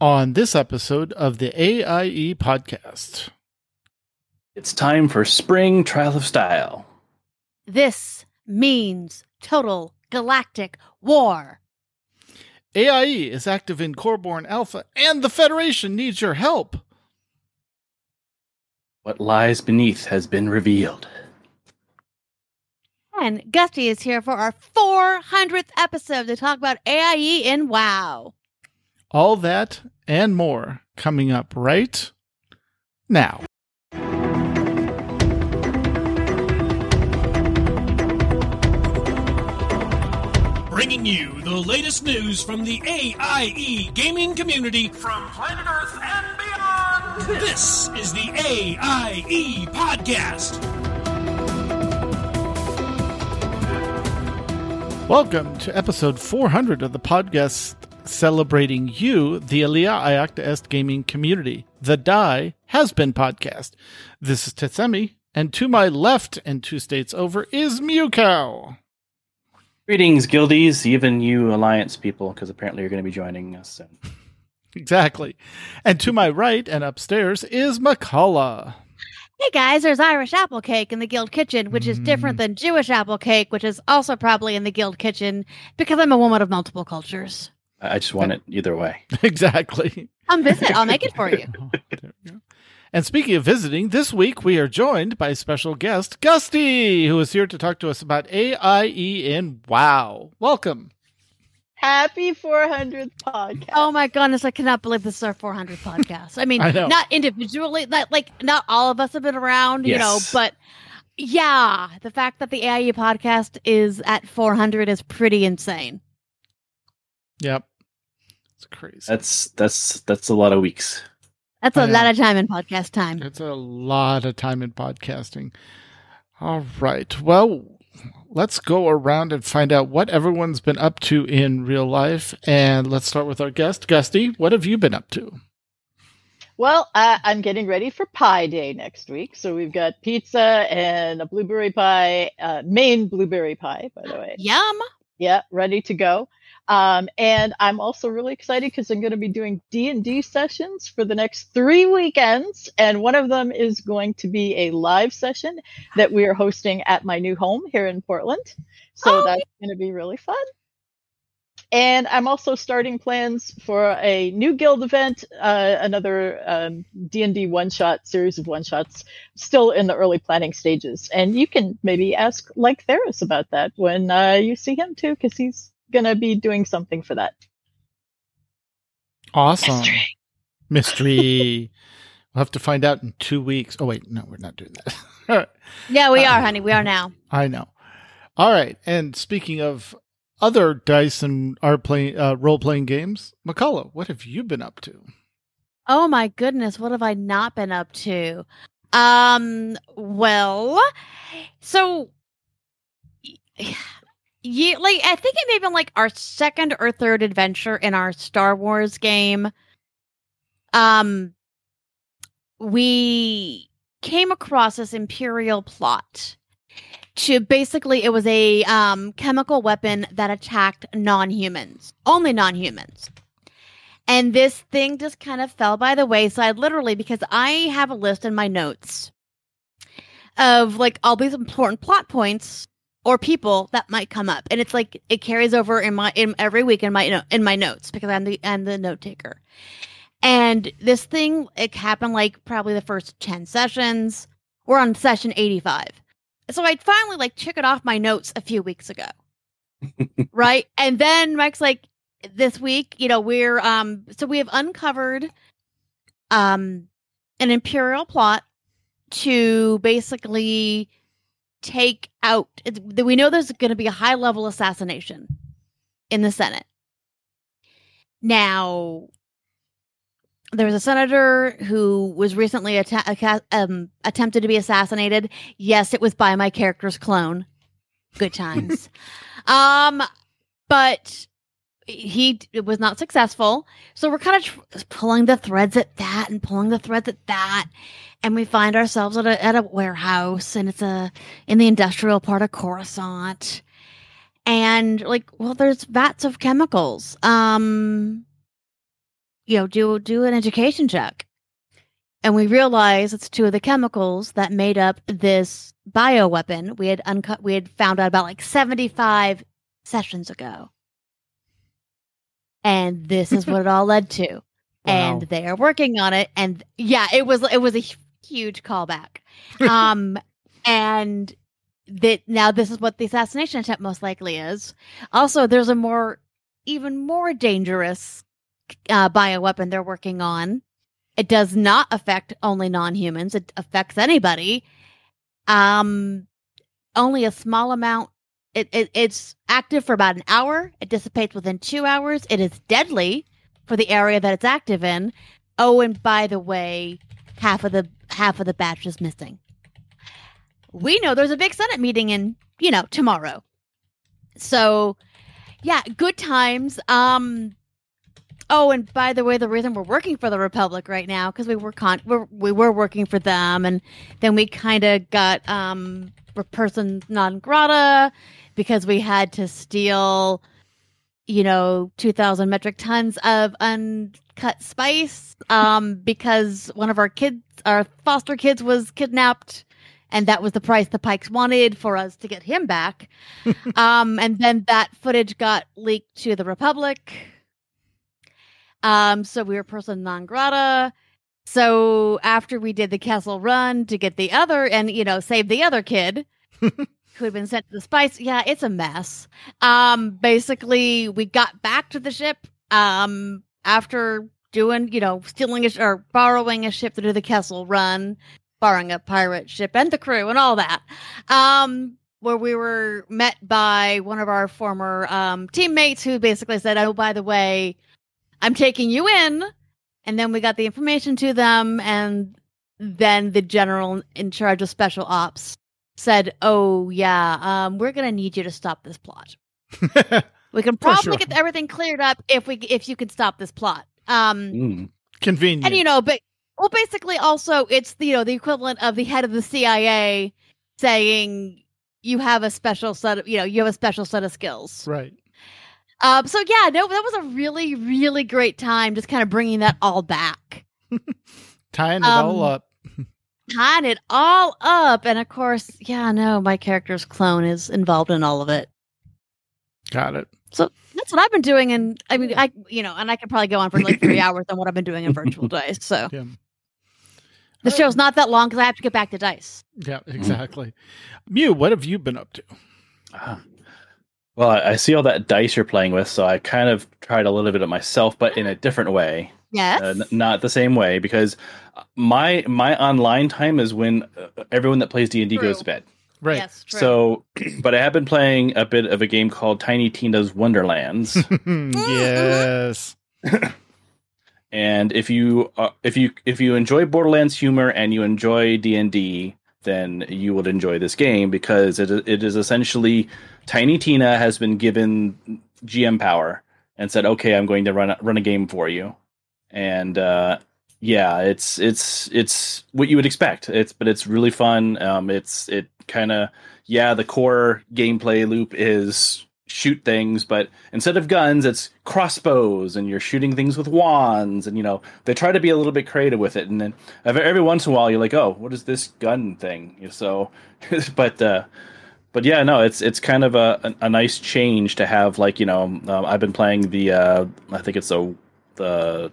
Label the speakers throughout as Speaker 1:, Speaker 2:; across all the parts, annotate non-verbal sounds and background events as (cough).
Speaker 1: on this episode of the AIE podcast.
Speaker 2: It's time for Spring Trial of Style.
Speaker 3: This means total galactic war.
Speaker 1: AIE is active in Coreborn Alpha, and the Federation needs your help.
Speaker 2: What lies beneath has been revealed.
Speaker 3: And Gusty is here for our 400th episode to talk about AIE in WoW.
Speaker 1: All that and more coming up right now.
Speaker 4: Bringing you the latest news from the AIE gaming community from planet Earth and beyond. This is the AIE Podcast.
Speaker 1: Welcome to episode 400 of the podcast celebrating you, the Alea Iacta Est gaming community. The Die has been podcast. This is Tetsemi, and to my left and two states over is Mewkow.
Speaker 2: Greetings, guildies, even you Alliance people, because apparently you're going to be joining us soon. (laughs)
Speaker 1: Exactly. And to my right and upstairs is Mkallah.
Speaker 3: Hey guys, there's Irish apple cake in the guild kitchen, which is different mm. than Jewish apple cake, which is also probably in the guild kitchen because I'm a woman of multiple cultures.
Speaker 2: I I just want it either way. (laughs)
Speaker 1: exactly.
Speaker 3: Come visit, I'll make it for you. (laughs)
Speaker 1: Oh, there. And speaking of visiting, this week we are joined by special guest Gusty, who is here to talk to us about AIE in WoW. Welcome.
Speaker 5: Happy 400th podcast.
Speaker 3: Oh my goodness, I cannot believe this is our 400th podcast. I mean, (laughs)
Speaker 1: I
Speaker 3: not individually, not, like not all of us have been around, you know, but yeah, the fact that the AIE podcast is at 400 is pretty insane.
Speaker 1: Yep. It's crazy.
Speaker 2: That's that's that's a lot of weeks.
Speaker 3: That's
Speaker 1: I
Speaker 3: a
Speaker 1: know.
Speaker 3: lot of time in podcast time.
Speaker 1: It's a lot of time in podcasting. All right. Well, let's go around and find out what everyone's been up to in real life. And let's start with our guest, Gusty. What have you been up to?
Speaker 5: Well, uh, I'm getting ready for Pie Day next week. So we've got pizza and a blueberry pie, uh, Maine blueberry pie, by the way.
Speaker 3: Yum.
Speaker 5: Yeah, ready to go. Um, and I'm also really excited because I'm going to be doing D and D sessions for the next three weekends, and one of them is going to be a live session that we are hosting at my new home here in Portland. So
Speaker 3: Oh,
Speaker 5: that's going to be really fun. And I'm also starting plans for a new guild event, uh, another um, D&D one-shot series of one-shots, still in the early planning stages. And you can maybe ask like Theros about that when uh, you see him too, because he's gonna be doing something for that.
Speaker 1: Awesome. Mystery. (laughs) we'll have to find out in two weeks. Oh, wait. No, we're not doing that. (laughs)
Speaker 3: Yeah, we
Speaker 1: Uh,
Speaker 3: are, honey. We are now.
Speaker 1: I know. All right. And speaking of other dice and art playing, uh, role playing games, Mkallah, what have you been up to?
Speaker 3: Oh my goodness, what have I not been up to? Um, well, so you like I think it may have been like our second or third adventure in our Star Wars game. Um we came across this imperial plot to basically it was a um chemical weapon that attacked non-humans, only non-humans. And this thing just kind of fell by the wayside, literally, because I have a list in my notes of like all these important plot points or people that might come up, and it's like it carries over in my in every week in my no- in my notes because I'm the I'm the note taker. And this thing it happened like probably the first ten sessions. We're on session eighty five, so I finally like took it off my notes a few weeks ago, (laughs) right? And then Mike's like, this week, you know, we're um so we have uncovered um an imperial plot to basically take out we know there's going to be a high level assassination in the Senate. Now there was a senator who was recently atta- um, attempted to be assassinated. Yes, it was by my character's clone. Good times. (laughs) um, but he was not successful. So we're kind of tr- pulling the threads at that and pulling the threads at that. And we find ourselves at a, at a warehouse and it's a, in the industrial part of Coruscant. And like, well, there's vats of chemicals. Um, you know, do do an education check. And we realized it's two of the chemicals that made up this bioweapon we had uncut we had found out about like 75 sessions ago. And this is what it all led to. (laughs) And they are working on it. And yeah, it was it was a huge callback. (laughs) Um and that now this is what the assassination attempt most likely is. Also, there's a more even more dangerous uh, bioweapon they're working on. It does not affect only non-humans; it affects anybody. Um, only a small amount. It, it it's active for about an hour. It dissipates within two hours. It is deadly for the area that it's active in. Oh, and by the way, half of the half of the batch is missing. We know there's a big Senate meeting in you know tomorrow, so yeah, good times. Um. Oh, and by the way, the reason we're working for the Republic right now because we were con we're, we were working for them, and then we kind of got um person non grata because we had to steal, you know, two thousand metric tons of uncut spice. Um, because one of our kids, our foster kids, was kidnapped. And that was the price the Pikes wanted for us to get him back. (laughs) um, and then that footage got leaked to the Republic. Um, so we were person non grata. So after we did the castle run to get the other and you know save the other kid (laughs) who had been sent to the spice, yeah, it's a mess. Um, basically, we got back to the ship um after doing you know stealing a sh- or borrowing a ship to do the castle run, borrowing a pirate ship and the crew and all that. Um, where we were met by one of our former um, teammates who basically said, "Oh, by the way, I'm taking you in." And then we got the information to them, and then the general in charge of special ops said, "Oh yeah, um, we're gonna need you to stop this plot. (laughs) We can probably
Speaker 1: sure.
Speaker 3: get everything cleared up if we if you can stop this plot." Um,
Speaker 2: Mm.
Speaker 1: Convenient.
Speaker 3: and you know, but well, basically, also it's you know the equivalent of the head of the CIA saying you have a special set of you know you have a special set of skills.
Speaker 1: right.
Speaker 3: Um, so yeah, no, that was a really really great time, just kind of bringing that all back, (laughs)
Speaker 1: Tying it all
Speaker 3: Um,
Speaker 1: up.
Speaker 3: Tying it all up, and of course, yeah, no, my character's clone is involved in all of it.
Speaker 1: Got it.
Speaker 3: So that's what I've been doing, and I mean, I you know, and I could probably go on for like three (clears throat) hours on what I've been doing in virtual (laughs) dice. So
Speaker 1: Yeah.
Speaker 3: the show's not that long because I have to get back to dice.
Speaker 1: Yeah, exactly. Mew, what have you been up to?
Speaker 2: Ah. Well, I I see all that dice you're playing with, so I kind of tried a little bit of myself, but in a different way.
Speaker 3: Yes.
Speaker 2: uh, n- not the same way because my my online time is when uh, everyone that plays D&D goes to bed.
Speaker 1: Right.
Speaker 3: Yes. True.
Speaker 2: So, (clears throat) but I have been playing a bit of a game called Tiny Tina's Wonderlands. (laughs)
Speaker 1: yes. (coughs)
Speaker 2: and if you uh, if you if you enjoy Borderlands humor and you enjoy D&D, then you would enjoy this game because it it is essentially Tiny Tina has been given GM power and said, "Okay, I'm going to run a, run a game for you." And uh yeah, it's it's it's what you would expect. It's but it's really fun. Um it's it kind of yeah, the core gameplay loop is shoot things, but instead of guns, it's crossbows, and you're shooting things with wands, and you know they try to be a little bit creative with it. And then every, once in a while, you're like, oh, what is this gun thing? So, (laughs) but uh, but yeah, no, it's it's kind of a a, nice change to have like you know um, I've been playing the uh, I think it's a the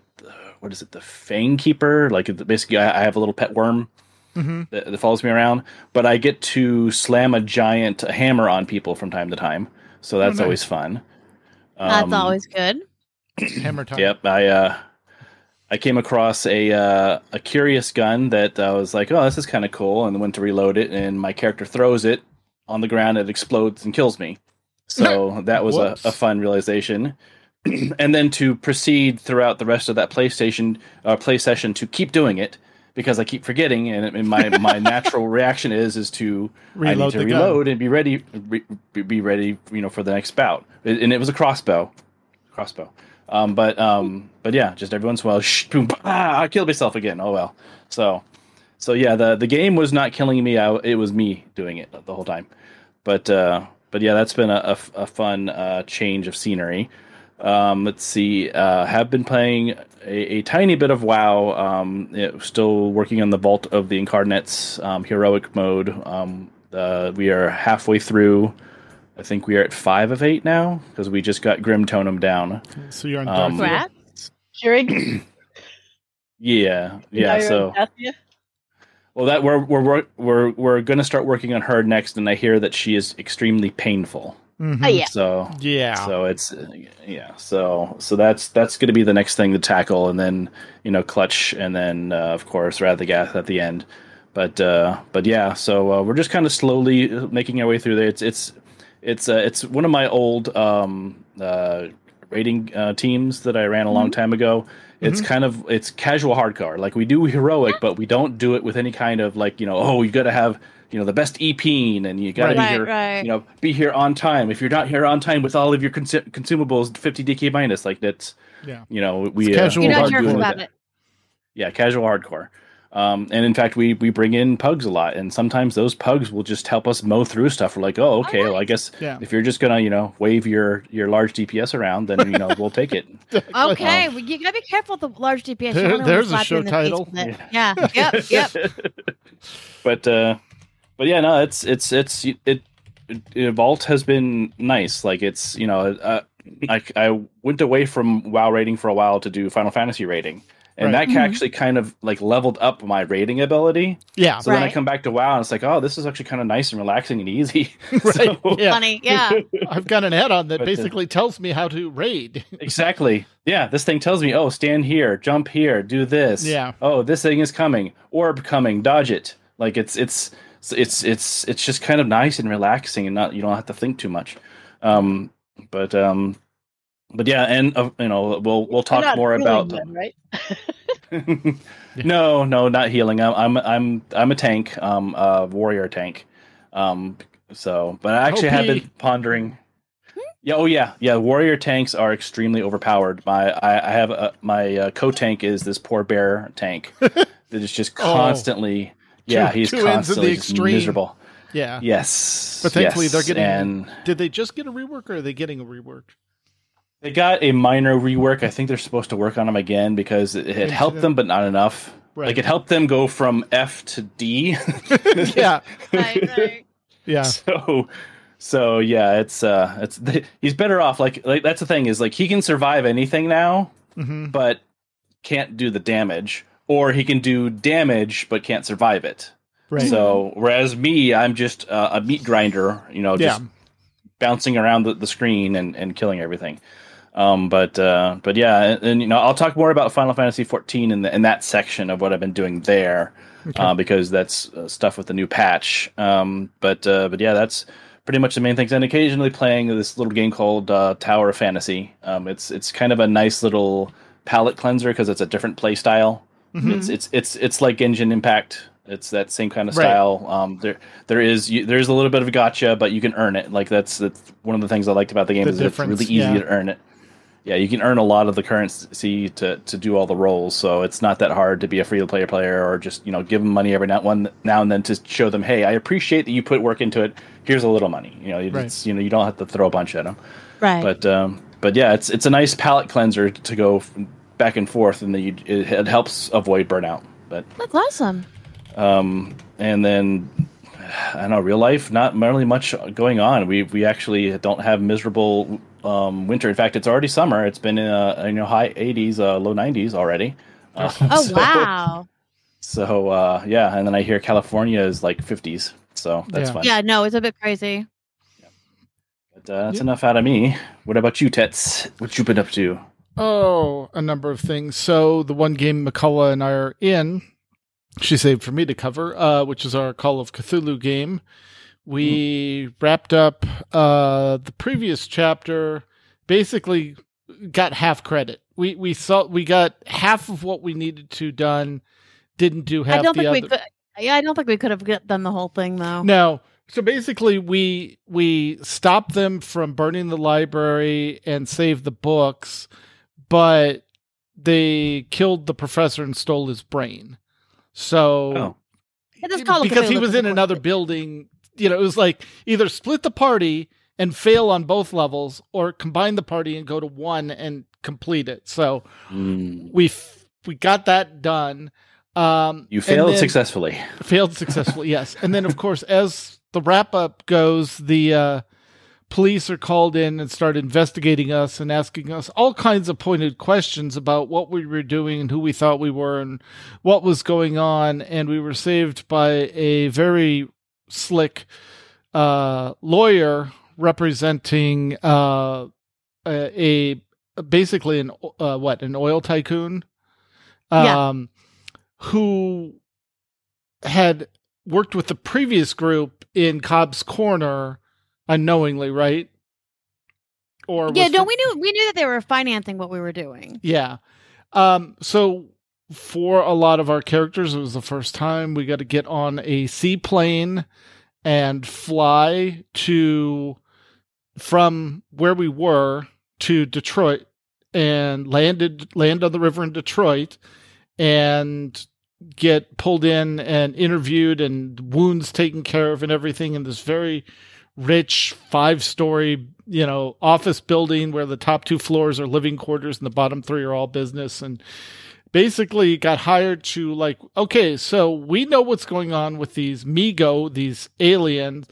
Speaker 2: what is it the Fang Keeper like basically I, I have a little pet worm
Speaker 1: hmm
Speaker 2: that, that follows me around, but I get to slam a giant hammer on people from time to time, so that's
Speaker 1: nice.
Speaker 2: always fun.
Speaker 3: That's
Speaker 2: Um,
Speaker 3: always good.
Speaker 1: Hammer time.
Speaker 2: Yep, I uh, I came across a uh, a curious gun that I was like, oh, this is kind of cool, and went to reload it, and my character throws it on the ground, it explodes and kills me. So (laughs) that was a, a fun realization. (clears throat) and then to proceed throughout the rest of that PlayStation uh, play session to keep doing it because I keep forgetting, and, and my my (laughs) natural reaction is is to I
Speaker 1: Reload
Speaker 2: need to
Speaker 1: the gun.
Speaker 2: and be ready re, be- ready you know for the next bout. And it was a crossbow, crossbow. Um, but um, but yeah, just every once in a while, shh, boom, ah, I killed myself again. Oh well. So so yeah, the the game was not killing me. I, it was me doing it the whole time. But uh, but yeah, that's been a a fun uh, change of scenery. Um, let's see. Uh, have been playing a, a tiny bit of WoW. Um, you know, still working on the Vault of the Incarnates um, heroic mode. Um, uh, we are halfway through. I think we are at five of eight now because we just got Grimtotem down.
Speaker 1: So you're on
Speaker 2: Um,
Speaker 1: Dark
Speaker 3: Congrats.
Speaker 5: Kurog,
Speaker 2: Yeah,
Speaker 5: now
Speaker 2: yeah. So well, that we're we're we're we're, we're going to start working on her next, and I hear that she is extremely painful.
Speaker 1: Mhm.
Speaker 5: Oh, yeah.
Speaker 2: So
Speaker 1: Yeah.
Speaker 2: So it's uh, yeah. So so that's that's going to be the next thing to tackle, and then you know clutch, and then uh, of course Raszageth at the end. But uh, but yeah. So uh, we're just kind of slowly making our way through there. It's it's it's uh, it's one of my old um, uh, rating uh, teams that I ran a long time ago. It's kind of it's casual hardcore. Like we do heroic, but we don't do it with any kind of like you know oh you got to have you know the best EP and you got to
Speaker 1: Right.
Speaker 2: be here
Speaker 3: right.
Speaker 2: you know be here on time. If you're not here on time with all of your cons- consumables, 50 DK minus like that's
Speaker 1: Yeah.
Speaker 2: you know we
Speaker 1: It's
Speaker 2: uh,
Speaker 1: casual
Speaker 3: You're not
Speaker 2: are
Speaker 1: hardcore.
Speaker 3: about it.
Speaker 2: Yeah, casual hardcore. Um, and in fact, we we bring in pugs a lot, and sometimes those pugs will just help us mow through stuff. We're like, oh, okay, well, I guess
Speaker 1: Yeah.
Speaker 2: if you're just gonna, you know, wave your your large DPS around, then you know we'll take it. (laughs)
Speaker 3: Okay, well, you gotta be careful with the large DPS.
Speaker 1: There- there's a show
Speaker 3: the
Speaker 1: title.
Speaker 3: with it. Yeah. Yep. Yep. (laughs)
Speaker 2: but uh, but yeah, no, it's it's it's it, it. Vault has been nice. Like it's you know, uh, I I went away from WoW rating for a while to do Final Fantasy rating, and
Speaker 1: Right.
Speaker 2: that
Speaker 3: Mhm.
Speaker 2: actually kind of like leveled up my rating ability.
Speaker 1: Yeah.
Speaker 2: So then I come back to WoW and it's like, oh, this is actually kind of nice and relaxing and easy. (laughs) (laughs)
Speaker 1: Right.
Speaker 2: So-
Speaker 1: Yeah.
Speaker 3: Funny. Yeah. (laughs)
Speaker 1: I've got an add-on that
Speaker 2: But, uh,
Speaker 1: basically tells me how to raid.
Speaker 2: exactly. Yeah, this thing tells me, oh, stand here, jump here, do this.
Speaker 1: Yeah.
Speaker 2: Oh, this thing is coming, orb coming, dodge it. Like it's it's it's it's it's just kind of nice and relaxing, and not you don't have to think too much. Um, but um, but yeah, and uh, you know we'll we'll talk more about.
Speaker 5: them, right? (laughs)
Speaker 2: no, no, not healing. I'm I'm I'm I'm a tank, um, a warrior tank. Um, so, but I actually have been pondering. Yeah, oh yeah, yeah. Warrior tanks are extremely overpowered. My I, I have a, my uh, co tank is this poor bear tank (laughs) that is just
Speaker 1: Oh.
Speaker 2: constantly. yeah,
Speaker 1: Two-
Speaker 2: he's
Speaker 1: two ends of the
Speaker 2: constantly just miserable.
Speaker 1: Yeah.
Speaker 2: Yes,
Speaker 1: But thankfully
Speaker 2: yes,
Speaker 1: they're getting
Speaker 2: and
Speaker 1: Did they just get a rework or are they getting a rework?
Speaker 2: They got a minor rework. I think they're supposed to work on them again because it, it helped them, but not enough.
Speaker 1: Right.
Speaker 2: Like it helped them go from F to D. (laughs)
Speaker 1: yeah.
Speaker 3: right. Right.
Speaker 1: Yeah. (laughs)
Speaker 2: So, so yeah, it's uh, it's he's better off. Like, like that's the thing is like he can survive anything now,
Speaker 1: hmm
Speaker 2: but can't do the damage, or he can do damage but can't survive it.
Speaker 1: Right.
Speaker 2: So, whereas me, I'm just uh, a meat grinder, you know, just
Speaker 1: yeah.
Speaker 2: bouncing around the, the screen and, and killing everything. Um, but uh, but yeah, and, and, you know, I'll talk more about Final Fantasy 14 in the, in that section of what I've been doing there, uh, because that's uh, stuff with the new patch. Um, but uh, but yeah, that's pretty much the main things. And occasionally playing this little game called uh, Tower of Fantasy. Um, it's it's kind of a nice little palette cleanser because it's a different play style.
Speaker 1: Mhm.
Speaker 2: It's it's it's it's like Genshin Impact. It's that same kind of
Speaker 1: Right.
Speaker 2: style. Um, there there is you, there's a little bit of gacha, but you can earn it. Like that's that's one of the things I liked about the game
Speaker 1: The
Speaker 2: is it's really easy
Speaker 1: yeah.
Speaker 2: to earn it. Yeah, you can earn a lot of the currency to, to do all the roles, so it's not that hard to be a free to play player or just you know give them money every now one now and then to show them, hey, I appreciate that you put work into it. Here's a little money. You know, it's you know you don't have to throw a bunch at them.
Speaker 3: Right.
Speaker 2: But um, but yeah, it's it's a nice palette cleanser to go f- back and forth, and then you, it, it helps avoid burnout. But
Speaker 3: That's awesome.
Speaker 2: um, and then I don't know, real life, not really much going on. We we actually don't have miserable um, winter. In fact, it's already summer. It's been in uh, you know high 80s, uh, low 90s already. Uh,
Speaker 3: Oh (laughs)
Speaker 2: so-
Speaker 3: wow.
Speaker 2: So uh, yeah, and then I hear California is like 50s, so that's
Speaker 1: Yeah.
Speaker 2: fun.
Speaker 3: Yeah. No, it's a bit crazy. Yeah.
Speaker 2: But uh, that's
Speaker 1: Yeah.
Speaker 2: enough out of me. What about you, Tets? What you been up to?
Speaker 1: Oh, a number of things. So the one game Mkallah and I are in, she saved for me to cover, uh, which is our Call of Cthulhu game. We wrapped up uh, the previous chapter. Basically, got half credit. We we saw we got half of what we needed to done. Didn't do half
Speaker 3: I don't
Speaker 1: the
Speaker 3: think
Speaker 1: other.
Speaker 3: we could. Yeah, I don't think we could have get- done the whole thing though.
Speaker 1: No. So basically we we stopped them from burning the library and saved the books, but they killed the professor and stole his brain. So
Speaker 2: Oh.
Speaker 3: It is Call of
Speaker 1: because he was in another building, you know, it was like either split the party and fail on both levels, or combine the party and go to one and complete it. So
Speaker 2: Mm.
Speaker 1: we f- we got that done. Um,
Speaker 2: You failed successfully. (laughs)
Speaker 1: failed successfully yes and then of course as the wrap up goes the uh, police are called in and start investigating us and asking us all kinds of pointed questions about what we were doing and who we thought we were and what was going on and we were saved by a very slick uh, lawyer representing uh, a, a basically an uh, what an oil tycoon
Speaker 3: Yeah.
Speaker 1: um who had worked with the previous group in Cobb's Corner unknowingly, right? Or
Speaker 3: yeah, no,
Speaker 1: it-
Speaker 3: we knew we knew that they were financing what we were doing.
Speaker 1: yeah. Um, so for a lot of our characters, it was the first time we got to get on a seaplane and fly to from where we were to Detroit and landed land on the river in Detroit and get pulled in and interviewed and wounds taken care of and everything in this very rich five story you know office building where the top two floors are living quarters and the bottom three are all business. And basically got hired to like okay so we know what's going on with these migo these aliens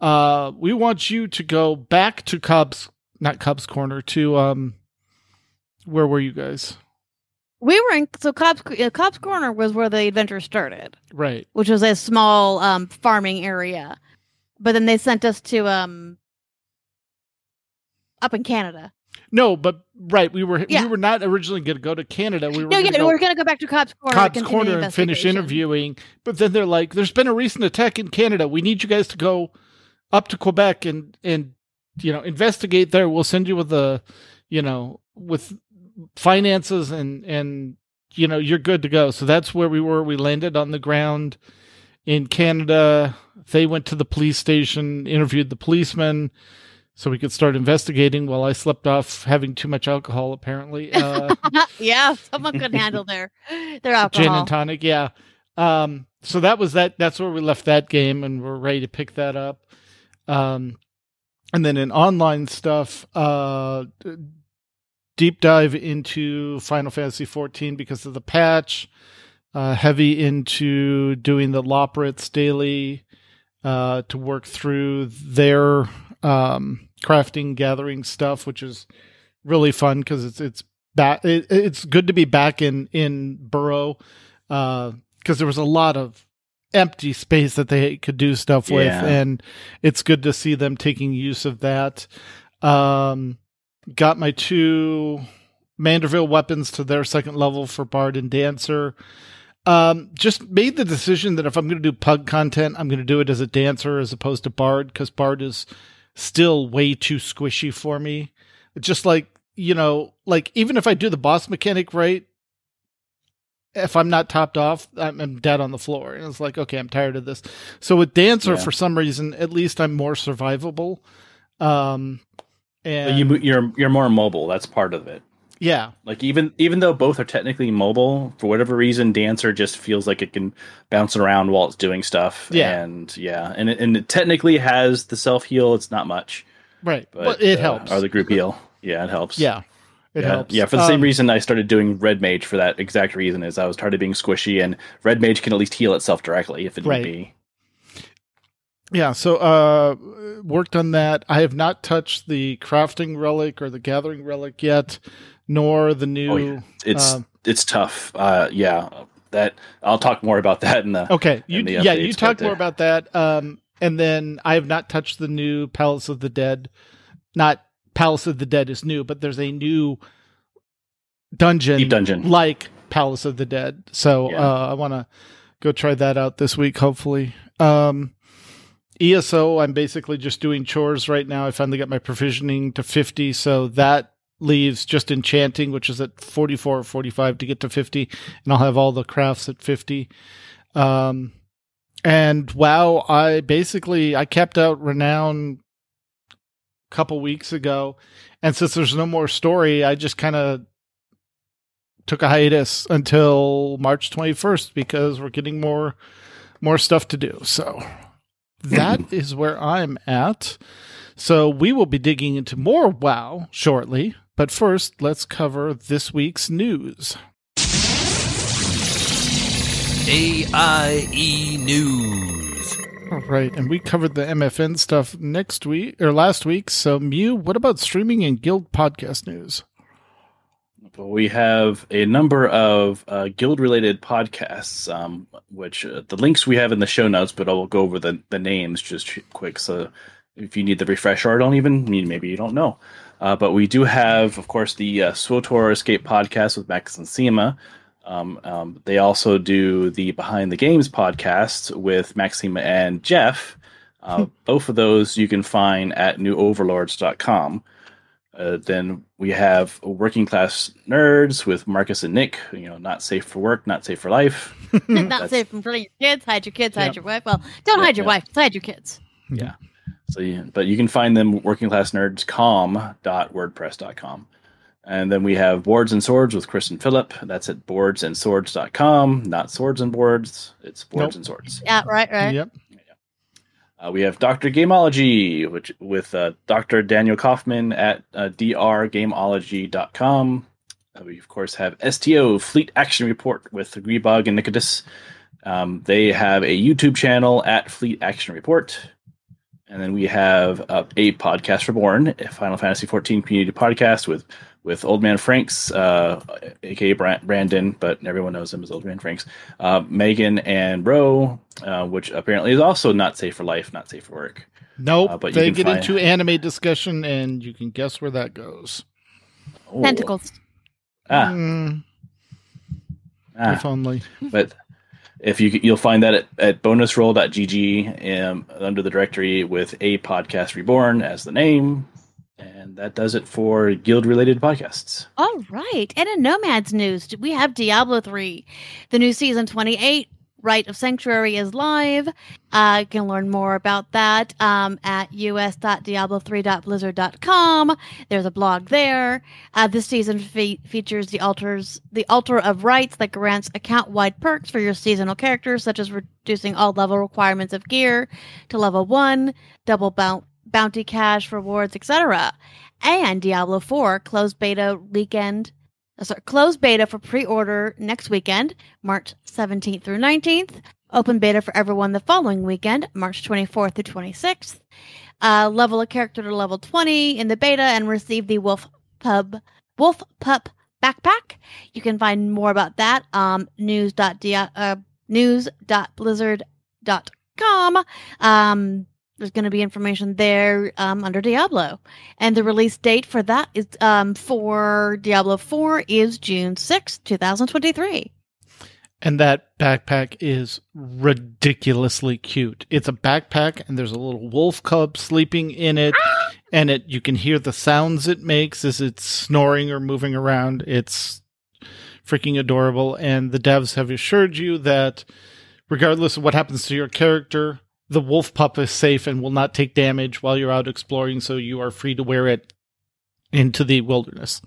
Speaker 1: uh we want you to go back to Cubs, not Cubs corner to um where were you guys
Speaker 3: We were in so Cobb's uh, Cobb's Corner was where the adventure started,
Speaker 1: right
Speaker 3: which was a small um, farming area. But then they sent us to um up in Canada.
Speaker 1: No but right we were
Speaker 3: Yeah.
Speaker 1: we were not originally going to go to canada we were
Speaker 3: No, yeah,
Speaker 1: go-
Speaker 3: we we're gonna go back to Cobb's Corner.
Speaker 1: Cobb's Corner and finish interviewing. But then they're like, "There's been a recent attack in Canada. We need you guys to go up to Quebec and and you know investigate there. We'll send you with the you know with finances and and you know you're good to go." So that's where we were. We landed on the ground in Canada. They went to the police station, interviewed the policeman. So we could start investigating while I slept off having too much alcohol, apparently. (laughs) Uh,
Speaker 3: yeah, someone couldn't handle (laughs) their their alcohol.
Speaker 1: gin and tonic yeah um so that was that that's where we left that game and we're ready to pick that up um and then in online stuff uh deep dive into final fantasy XIV because of the patch uh heavy into doing the Loporrits daily uh to work through their um crafting gathering stuff which is really fun because it's it's back it, it's good to be back in in burrow because there was a lot of empty space that they could do stuff with
Speaker 2: Yeah.
Speaker 1: and it's good to see them taking use of that um got my two manderville weapons to their second level for bard and dancer um just made the decision that if i'm going to do pug content i'm going to do it as a dancer as opposed to bard because bard is still way too squishy for me just like you know like even if i do the boss mechanic right if i'm not topped off i'm, I'm dead on the floor and it's like okay i'm tired of this so with dancer
Speaker 2: Yeah.
Speaker 1: for some reason at least i'm more survivable um and
Speaker 2: you you're you're more mobile. That's part of it.
Speaker 1: Yeah
Speaker 2: Like even even though both are technically mobile, for whatever reason, Dancer just feels like it can bounce around while it's doing stuff.
Speaker 1: Yeah.
Speaker 2: and yeah, and it, and it technically has the self heal. It's not much,
Speaker 1: right
Speaker 2: but
Speaker 1: but it
Speaker 2: uh,
Speaker 1: helps
Speaker 2: Or the group heal. Yeah, it helps.
Speaker 1: yeah it
Speaker 2: yeah.
Speaker 1: helps
Speaker 2: Yeah, for the same
Speaker 1: Um,
Speaker 2: reason I started doing Red Mage for that exact reason is I was tired of being squishy, and Red Mage can at least heal itself directly if it
Speaker 1: Right.
Speaker 2: need be.
Speaker 1: Yeah, so uh worked on that. I have not touched the crafting relic or the gathering relic yet, nor the new
Speaker 2: Oh, yeah. It's
Speaker 1: um,
Speaker 2: it's tough. Uh, yeah, that I'll talk more about that in the.
Speaker 1: Okay, you
Speaker 2: the
Speaker 1: yeah, you talk more
Speaker 2: uh,
Speaker 1: about that. Um and then I have not touched the new Palace of the Dead. Not Palace of the Dead is new, but there's a new dungeon
Speaker 2: Deep dungeon.
Speaker 1: like Palace of the Dead. So
Speaker 2: Yeah.
Speaker 1: uh I want to go try that out this week hopefully. Um ESO, I'm basically just doing chores right now. I finally got my provisioning to 50, so that leaves just enchanting, which is at 44 or 45 to get to 50, and I'll have all the crafts at 50. Um, and wow, I basically I kept out renown a couple weeks ago, and since there's no more story, I just kind of took a hiatus until March 21st because we're getting more more stuff to do. So that (clears throat) is where I'm at. So we will be digging into more WoW shortly. But first, let's cover this week's news.
Speaker 4: AIE News.
Speaker 1: All right, and we covered the MFN stuff next week or last week. So, Mew, what about streaming and guild podcast news?
Speaker 2: We have a number of uh, guild related podcasts, um, which uh, the links we have in the show notes, but I will go over the, the names just quick. So if you need the refresher, I don't even mean maybe you don't know. Uh, but we do have, of course, the uh, SWTOR Escape podcast with Max and Sema. Um, um, they also do the Behind the Games podcast with Maxima and Jeff. Uh, both of those you can find at newoverlords.com. Uh, then we have working class nerds with Marcus and Nick. You know, not safe for work, not safe for life. (laughs)
Speaker 3: Not
Speaker 2: That's-
Speaker 3: safe from your kids. Hide your kids. Hide
Speaker 1: Yep.
Speaker 3: your wife. Well, don't
Speaker 2: Yep,
Speaker 3: hide your
Speaker 2: yep.
Speaker 3: wife. Hide your kids.
Speaker 2: Yeah. So, you, but you can find them working class nerds com.wordpress.com. And then we have Boards and Swords with Chris and Phillip. That's at boardsandSwords.com, not Swords and Boards. It's Boards
Speaker 1: Nope.
Speaker 2: and Swords.
Speaker 3: Yeah, right, right.
Speaker 1: Yep.
Speaker 2: Uh, we have Dr. Gameology, which with uh, Dr. Daniel Kaufman at uh, drgameology.com. Uh, we, of course, have STO, Fleet Action Report with Greebog and Nicodus. Um, they have a YouTube channel at Fleet Action Report. And then we have uh, a podcast reborn, a Final Fantasy XIV community podcast with with Old Man Franks, uh, aka Brandon, but everyone knows him as Old Man Franks, uh, Megan and Ro, uh, which apparently is also not safe for life, not safe for work.
Speaker 1: Nope.
Speaker 2: Uh, but you
Speaker 1: they
Speaker 2: can
Speaker 1: get
Speaker 2: find-
Speaker 1: into anime discussion, and you can guess where that goes.
Speaker 2: Oh.
Speaker 3: Tentacles.
Speaker 2: Ah,
Speaker 1: Mm,
Speaker 2: ah.
Speaker 1: If only.
Speaker 2: but if you you'll find that at, at bonusroll.gg um, under the directory with a podcast reborn as the name and that does it for guild related podcasts
Speaker 3: All right. And in Nomads news, we have Diablo 3. The new season 28, Rite of Sanctuary, is live. Uh, you can learn more about that um, at us.diablo3.blizzard.com. There's a blog there. Uh, this season fe- features the altars, the altar of rights that grants account-wide perks for your seasonal characters, such as reducing all level requirements of gear to level one, double bou- bounty cash rewards, etc and Diablo 4 closed beta weekend. Sorry, closed beta for pre-order next weekend, March 17th through 19th. Open beta for everyone the following weekend, March 24th through 26th. Uh, level a character to level 20 in the beta and receive the Wolf Pub Wolf Pup backpack. You can find more about that um news.di uh, news.blizzard.com. Um there's going to be information there um, under Diablo. And the release date for that is um, for Diablo 4 is June sixth, 2023.
Speaker 1: And that backpack is ridiculously cute. It's a backpack, and there's a little wolf cub sleeping in it, (gasps) and it you can hear the sounds it makes as it's snoring or moving around. It's freaking adorable, and the devs have assured you that regardless of what happens to your character, the wolf pup is safe and will not take damage while you're out exploring, so you are free to wear it into the wilderness.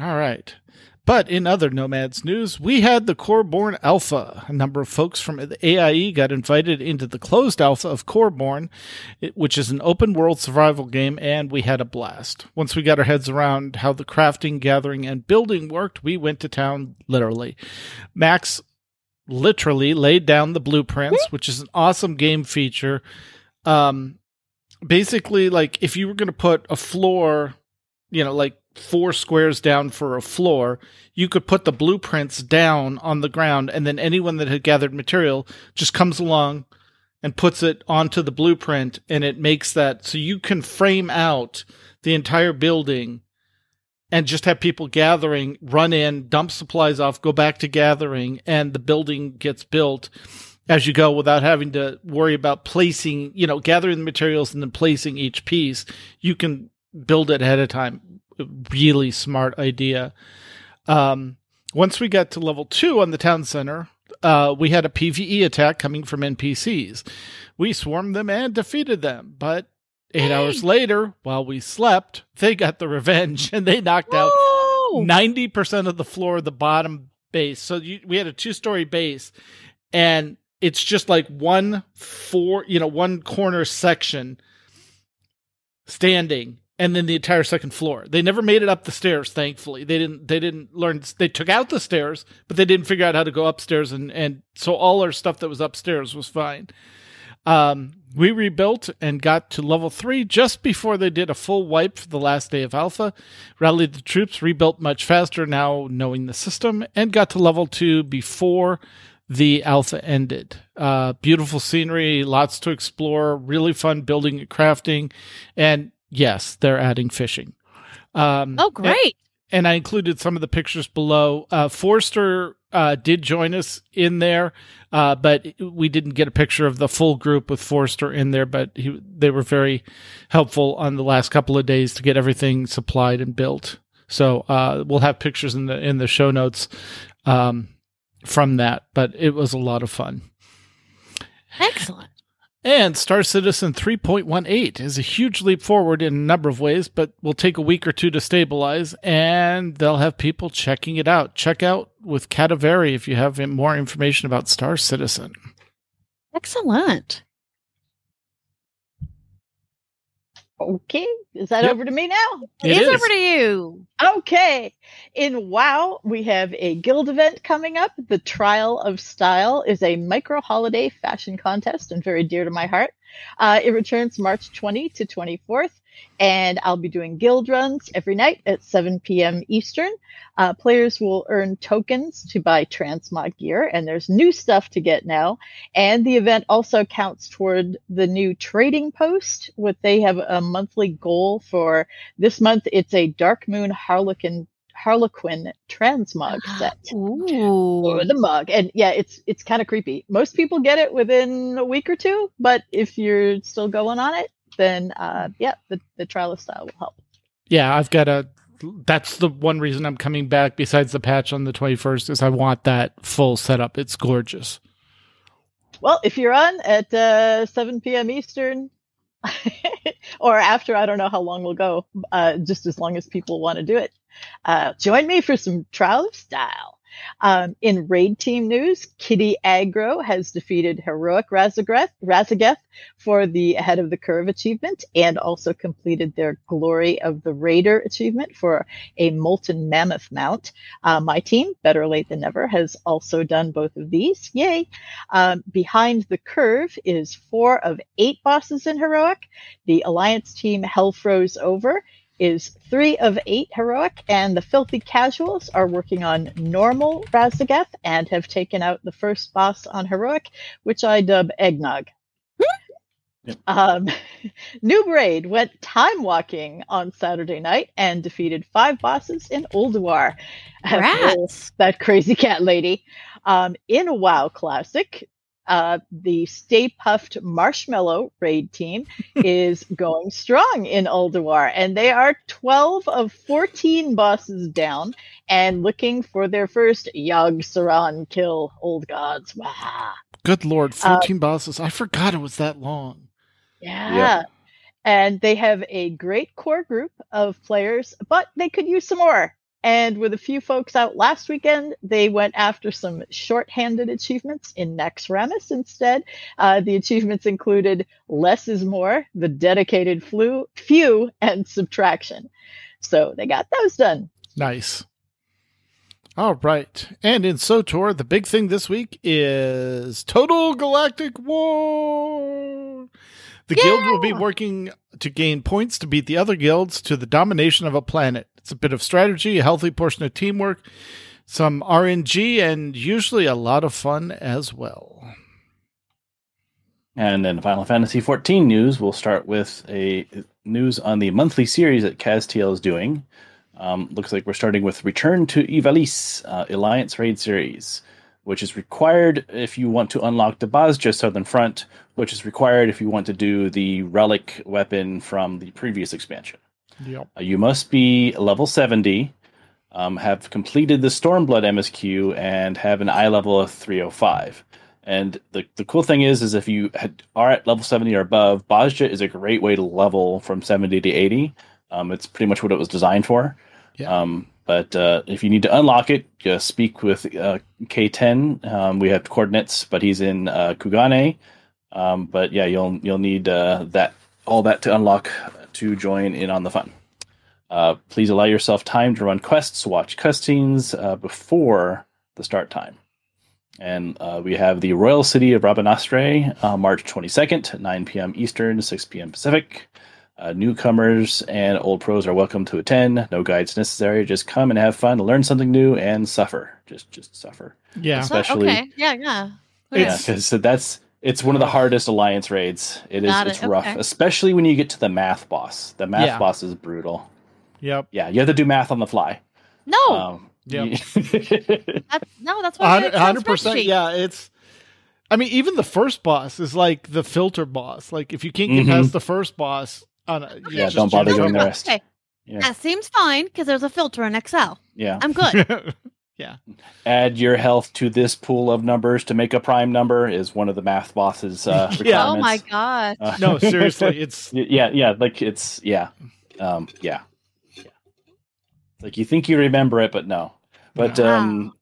Speaker 1: All right. But in other Nomads news, we had the Coreborn Alpha. A number of folks from the AIE got invited into the closed alpha of Coreborn, which is an open world survival game, and we had a blast. Once we got our heads around how the crafting, gathering, and building worked, we went to town literally. Max literally laid down the blueprints, which is an awesome game feature. Um, basically, like if you were going to put a floor, you know, like four squares down for a floor, you could put the blueprints down on the ground, and then anyone that had gathered material just comes along and puts it onto the blueprint, and it makes that so you can frame out the entire building and just have people gathering, run in, dump supplies off, go back to gathering, and the building gets built as you go without having to worry about placing, you know, gathering the materials and then placing each piece. You can build it ahead of time. Really smart idea. Um, once we got to level two on the town center, uh, we had a PVE attack coming from NPCs. We swarmed them and defeated them, but eight hours later, while we slept, they got the revenge and they knocked out ninety percent of the floor of the bottom base. So you, we had a two-story base, and it's just like one four, you know, one corner section standing and then the entire second floor. They never made it up the stairs, thankfully. They didn't they didn't learn they took out the stairs, but they didn't figure out how to go upstairs and and so all our stuff that was upstairs was fine. Um we rebuilt and got to level 3 just before they did a full wipe for the last day of alpha. Rallied the troops, rebuilt much faster now knowing the system and got to level 2 before the alpha ended. Uh, beautiful scenery, lots to explore, really fun building and crafting, and yes, they're adding fishing. Um,
Speaker 3: Oh, great.
Speaker 1: and I included some of the pictures below. Uh, Forster uh, did join us in there, uh, but we didn't get a picture of the full group with Forster in there. But he, they were very helpful on the last couple of days to get everything supplied and built. So uh, we'll have pictures in the in the show notes um, from that. But it was a lot of fun.
Speaker 3: Excellent.
Speaker 1: And Star Citizen 3.18 is a huge leap forward in a number of ways, but will take a week or two to stabilize, and they'll have people checking it out. Check out with Cadaveri if you have more information about Star Citizen.
Speaker 3: Excellent.
Speaker 5: Okay, is that
Speaker 1: Yep.
Speaker 5: over to me now?
Speaker 1: It
Speaker 3: It is
Speaker 1: is.
Speaker 3: over to you.
Speaker 5: Okay. In WoW, we have a guild event coming up. The Trial of Style is a micro holiday fashion contest and very dear to my heart. Uh, it returns March 20 to 24th, and I'll be doing guild runs every night at 7 p.m. Eastern. Uh, players will earn tokens to buy transmog gear, and there's new stuff to get now. And the event also counts toward the new trading post. What they have a monthly goal for this month. It's a Dark Moon Harlequin Harlequin transmog (gasps) set
Speaker 3: Ooh.
Speaker 5: or the mug and yeah it's it's kind of creepy most people get it within a week or two but if you're still going on it then uh yeah the, the trial of style will help
Speaker 1: Yeah, I've got a. That's the one reason I'm coming back. Besides the patch on the 21st, is I want that full setup. It's gorgeous.
Speaker 5: well if you're on at uh 7 p.m eastern (laughs) or after i don't know how long we'll go uh just as long as people want to do it uh join me for some trial of style Um, in raid team news, Kitty Aggro has defeated Heroic Raszageth, for the Ahead of the Curve achievement and also completed their Glory of the Raider achievement for a Molten Mammoth mount. Uh, my team, Better Late Than Never, has also done both of these. Yay! Um, behind the Curve is four of eight bosses in Heroic. The Alliance team Hell Froze Over is three of eight heroic, and the filthy casuals are working on normal Raszageth and have taken out the first boss on heroic, which I dub eggnog.
Speaker 2: Yep.
Speaker 5: Um, (laughs) Noob Raid went time walking on Saturday night and defeated five bosses in Ulduar. (laughs)
Speaker 3: Rats.
Speaker 5: that crazy cat lady. Um, in a WoW Classic, uh, the Stay Puffed Marshmallow raid team (laughs) is going strong in Ulduar, and they are 12 of 14 bosses down and looking for their first Yogg Saron kill, old gods. Wow.
Speaker 1: Good lord, 14 bosses. I forgot it was that long.
Speaker 5: Yeah. Yeah. And they have a great core group of players, but they could use some more. And with a few folks out last weekend, they went after some short-handed achievements in Naxxramas instead. Uh, the achievements included less is more, the dedicated flu, few, and subtraction. So they got those done.
Speaker 1: Nice. All right. And in SWTOR, the big thing this week is Total Galactic War. The guild will be working to gain points to beat the other guilds to the domination of a planet. It's a bit of strategy, a healthy portion of teamwork, some RNG, and usually a lot of fun as well.
Speaker 2: And then Final Fantasy XIV news. We'll start with a news on the monthly series that Castiel is doing. Um, looks like we're starting with Return to Ivalice uh, Alliance Raid Series, which is required if you want to unlock the Bozja Southern Front, which is required if you want to do the relic weapon from the previous expansion.
Speaker 1: Yep.
Speaker 2: Uh, you must be level 70, um, have completed the Stormblood MSQ, and have an eye level of 305. And the, the cool thing is, is if you had, are at level 70 or above, Bozja is a great way to level from 70 to 80. Um, it's pretty much what it was designed for.
Speaker 1: Yeah.
Speaker 2: Um, but uh, if you need to unlock it, just speak with uh, K10. Um, we have coordinates, but he's in uh, Kugane. Um, but yeah, you'll you'll need uh, that all that to unlock to join in on the fun. Uh, please allow yourself time to run quests, watch cutscenes uh, before the start time. And uh, we have the Royal City of Rabanastre, uh, March 22nd, 9 p.m. Eastern, 6 p.m. Pacific. Uh, newcomers and old pros are welcome to attend. No guides necessary. Just come and have fun, learn something new, and suffer. Just, just suffer.
Speaker 1: Yeah.
Speaker 2: Especially-
Speaker 3: okay. Yeah, yeah.
Speaker 2: Yeah,
Speaker 1: It's-
Speaker 2: because that's it's one of the hardest alliance raids. It is.
Speaker 3: Got
Speaker 2: It's
Speaker 3: it,
Speaker 2: rough,
Speaker 3: okay.
Speaker 2: especially when you get to the math boss. The math
Speaker 1: Yeah.
Speaker 2: boss is brutal.
Speaker 1: Yep.
Speaker 2: Yeah, you have to do math on the fly.
Speaker 3: No,
Speaker 2: Um,
Speaker 1: Yep. (laughs)
Speaker 3: that's, no, that's why. I did
Speaker 1: hundred percent. Yeah, it's. I mean, even the first boss is like the filter boss. Like, if you can't get
Speaker 2: Mhm.
Speaker 1: past the first boss, on a,
Speaker 2: Yeah,
Speaker 1: just
Speaker 2: don't bother
Speaker 1: general-
Speaker 2: doing the rest.
Speaker 3: Okay,
Speaker 2: Yeah.
Speaker 3: that seems fine because there's a filter in Excel.
Speaker 2: yeah.
Speaker 3: I'm good. (laughs)
Speaker 2: Add your health to this pool of numbers to make a prime number is one of the math boss's uh. (laughs)
Speaker 1: Yeah.
Speaker 3: oh my god.
Speaker 2: Uh,
Speaker 1: no, (laughs) seriously, it's
Speaker 2: yeah yeah like it's yeah um yeah yeah like you think you remember it but no but
Speaker 3: Wow.
Speaker 2: um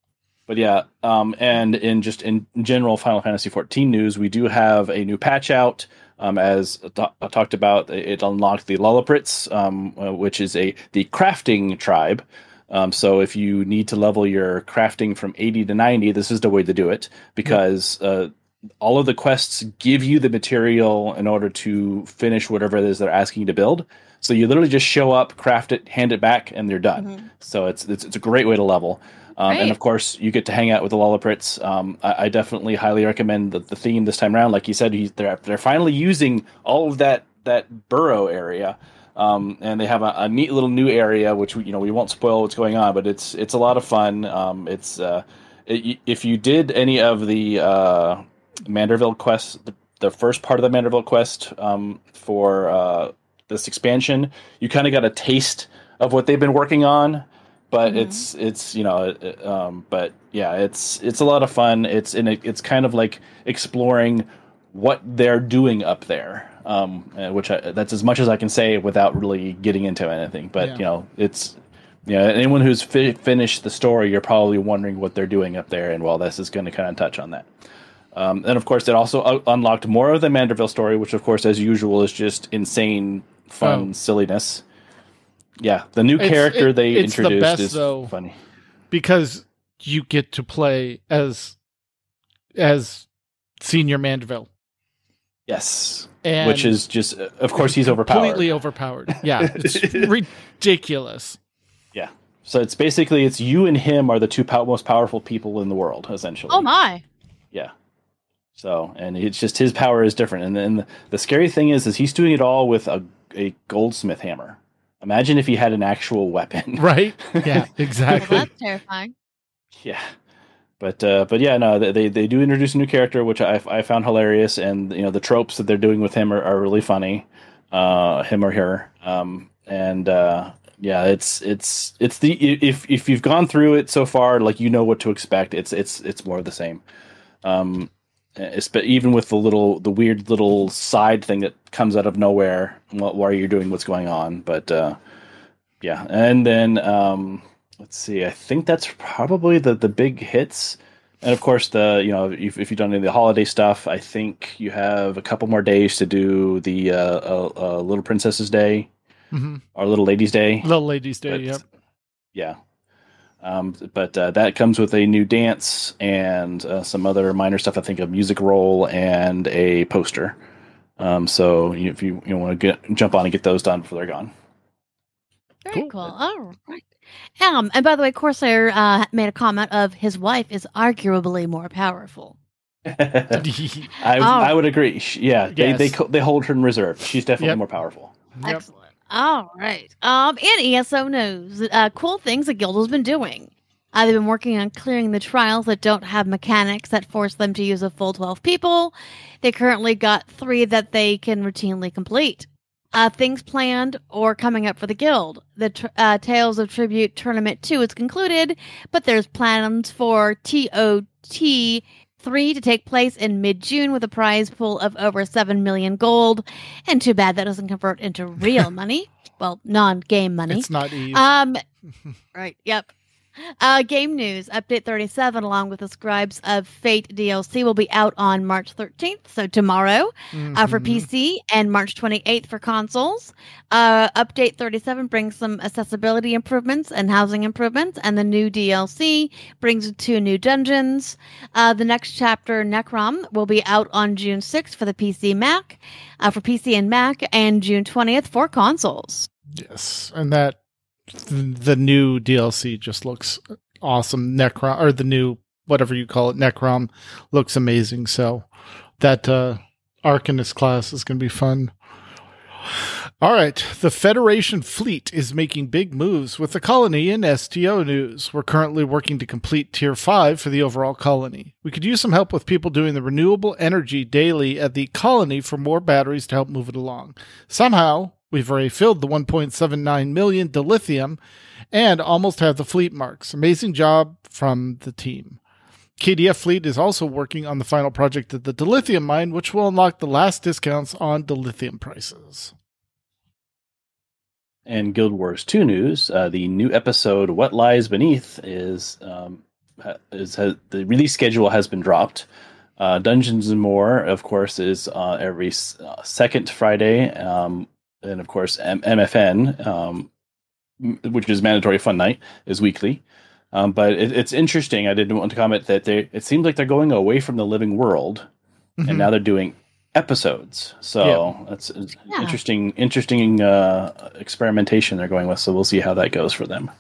Speaker 2: but yeah um and in just in general final fantasy 14 news we do have a new patch out um as ta- talked about it unlocked the Loporrits um uh, which is a the crafting tribe um, so if you need to level your crafting from 80 to 90 this is the way to do it because uh, all of the quests give you the material in order to finish whatever it is they're asking you to build. So you literally just show up, craft it, hand it back, and they're done.
Speaker 3: Mhm.
Speaker 2: So it's, it's it's a great way to level. Um, and of course, you get to hang out with the Loporrits. Um, I, I definitely highly recommend the, the theme this time around. Like you said, he's, they're they're finally using all of that that burrow area, um, and they have a, a neat little new area, which we, you know we won't spoil what's going on, but it's it's a lot of fun. Um, it's uh, it, if you did any of the uh, Manderville quest, the, the first part of the Manderville quest um, for uh, this expansion, you kind of got a taste of what they've been working on. But
Speaker 3: Mhm.
Speaker 2: it's it's you know it- um, but yeah it's it's a lot of fun. It's in a, it's kind of like exploring what they're doing up there, um, uh, which I, that's as much as I can say without really getting into anything. But
Speaker 1: Yeah.
Speaker 2: you know it's you know anyone who's fi- finished the story, you're probably wondering what they're doing up there, and well, this is going to kind of touch on that. Um, and of course, it also u- unlocked more of the Manderville story, which, of course, as usual, is just insane, fun
Speaker 1: Oh.
Speaker 2: silliness. Yeah, the new
Speaker 1: It's-
Speaker 2: character
Speaker 1: it-
Speaker 2: they
Speaker 1: it's the
Speaker 2: introduced
Speaker 1: best,
Speaker 2: is
Speaker 1: though.
Speaker 2: funny.
Speaker 1: because you get to play as as senior Manderville,
Speaker 2: Yes,
Speaker 1: and
Speaker 2: which is just, uh, of course, he's overpowered.
Speaker 1: completely overpowered. (laughs) Yeah, it's ridiculous. Yeah.
Speaker 2: So it's basically it's you and him are the two pow- most powerful people in the world, essentially.
Speaker 3: Oh my.
Speaker 2: Yeah. So, and it's just his power is different. And then the, the scary thing is, is he's doing it all with a, a goldsmith hammer. Imagine if he had an actual weapon.
Speaker 1: Right? (laughs) Yeah,
Speaker 3: Well,
Speaker 1: exactly.
Speaker 3: that's terrifying.
Speaker 2: Yeah. But uh, but yeah, no, they, they do introduce a new character, which I, I found hilarious, and you know the tropes that they're doing with him are, are really funny, uh, him or her, um, and uh, yeah, it's it's it's the if if you've gone through it so far, like you know what to expect. It's it's it's more of the same. Um, even with the little the weird little side thing that comes out of nowhere while you're doing what's going on, but uh, yeah, and then um, let's see. I think that's probably the the big hits, and of course the you know if, if you've done any of the holiday stuff, I think you have a couple more days to do the uh, uh, uh, Little Princess's Day
Speaker 1: hmm
Speaker 2: or Little Lady's Day.
Speaker 1: Little Ladies Day.
Speaker 2: But-
Speaker 1: Yep.
Speaker 2: Yeah. Um, but uh, that comes with a new dance and uh, some other minor stuff. I think a music roll and a poster. Um, so if you you want to get jump on and get those done before they're gone.
Speaker 3: Very
Speaker 1: Cool.
Speaker 3: cool. All right. Um, and by the way, Corsair uh, made a comment of his wife is arguably more powerful. (laughs)
Speaker 2: I
Speaker 3: Oh.
Speaker 2: I would agree. She- yeah, they they
Speaker 1: Yes.
Speaker 2: co- they hold her in reserve. She's definitely
Speaker 1: Yep.
Speaker 2: more powerful.
Speaker 1: Yep.
Speaker 3: Excellent. All right. Um, and ESO news, uh, cool things the guild has been doing. Uh, they've been working on clearing the trials that don't have mechanics that force them to use a full 12 people. They currently got three that they can routinely complete. Uh, things planned or coming up for the guild. The tr- uh, Tales of Tribute Tournament 2 is concluded, but there's plans for TOT 3 to take place in mid June with a prize pool of over 7 million gold. And too bad that doesn't convert into real (laughs) money. Well, non game money.
Speaker 1: It's not Eve.
Speaker 3: Um, (laughs) right. Yep. Uh, game news update 37, along with the Scribes of Fate DLC, will be out on March 13th, so tomorrow uh, for
Speaker 1: Mhm.
Speaker 3: PC, and March 28th for consoles. Uh, update 37 brings some accessibility improvements and housing improvements, and the new DLC brings two new dungeons. Uh, the next chapter, Necrom, will be out on June 6th for the PC Mac, uh, for PC and Mac, and June 20th for consoles.
Speaker 1: Yes, and that th- the new DLC just looks awesome. Necrom or the new whatever you call it, Necrom looks amazing. So that uh, Arcanist class is going to be fun. All right, the Federation fleet is making big moves with the colony in STO news. We're currently working to complete Tier 5 for the overall colony. We could use some help with people doing the renewable energy daily at the colony for more batteries to help move it along. Somehow, we've already filled the 1.79 million dilithium and almost have the fleet marks. Amazing job from the team. KDF Fleet is also working on the final project at the dilithium mine, which will unlock the last discounts on dilithium prices.
Speaker 2: And Guild Wars 2 news: uh, the new episode "What Lies Beneath" is um, is has, the release schedule has been dropped. Uh, Dungeons and More, of course, is uh, every uh, second Friday, um, and of course M- MFN, um, which is mandatory fun night, is weekly. Um, but it, it's interesting. I didn't want to comment that they. It seems like they're going away from the living world
Speaker 1: Mhm.
Speaker 2: and now they're doing episodes. So that's
Speaker 3: Yeah.
Speaker 2: interesting, interesting uh, experimentation they're going with. So we'll see how that goes for them.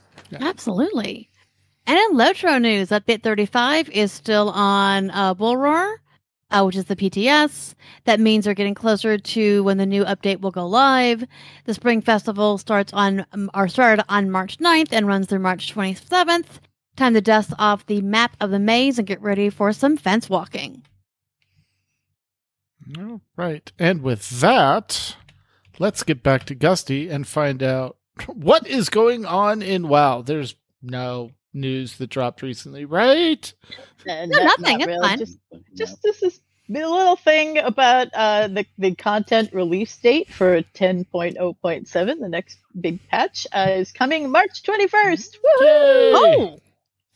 Speaker 3: Absolutely. And in Lotro news, Update 35 is still on uh, Bull Roar, uh, which is the PTS. That means they're getting closer to when the new update will go live. The Spring Festival starts on, um, or started on March 9th and runs through March 27th. Time to dust off the map of the maze and get ready for some fence walking.
Speaker 1: All right. And with that, let's get back to Gusty and find out (laughs) what is going on in WoW. There's no news that dropped recently, right?
Speaker 5: Uh, (laughs)
Speaker 3: No, nothing.
Speaker 5: not
Speaker 3: It's
Speaker 5: really.
Speaker 3: fine.
Speaker 5: Just, just this is a little thing about uh, the the content release date for 10.0.7. The next big patch uh, is coming March 21st. Woohoo!
Speaker 3: Oh!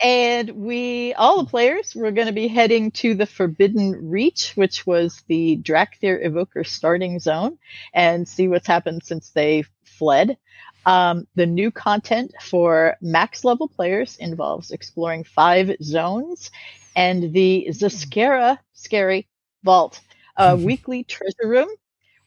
Speaker 5: And we, all the players, we're going to be heading to the Forbidden Reach, which was the Dracthyr Evoker starting zone, and see what's happened since they fled. Um, the new content for max level players involves exploring five zones and the Zskera Scary Vault, a (laughs) weekly treasure room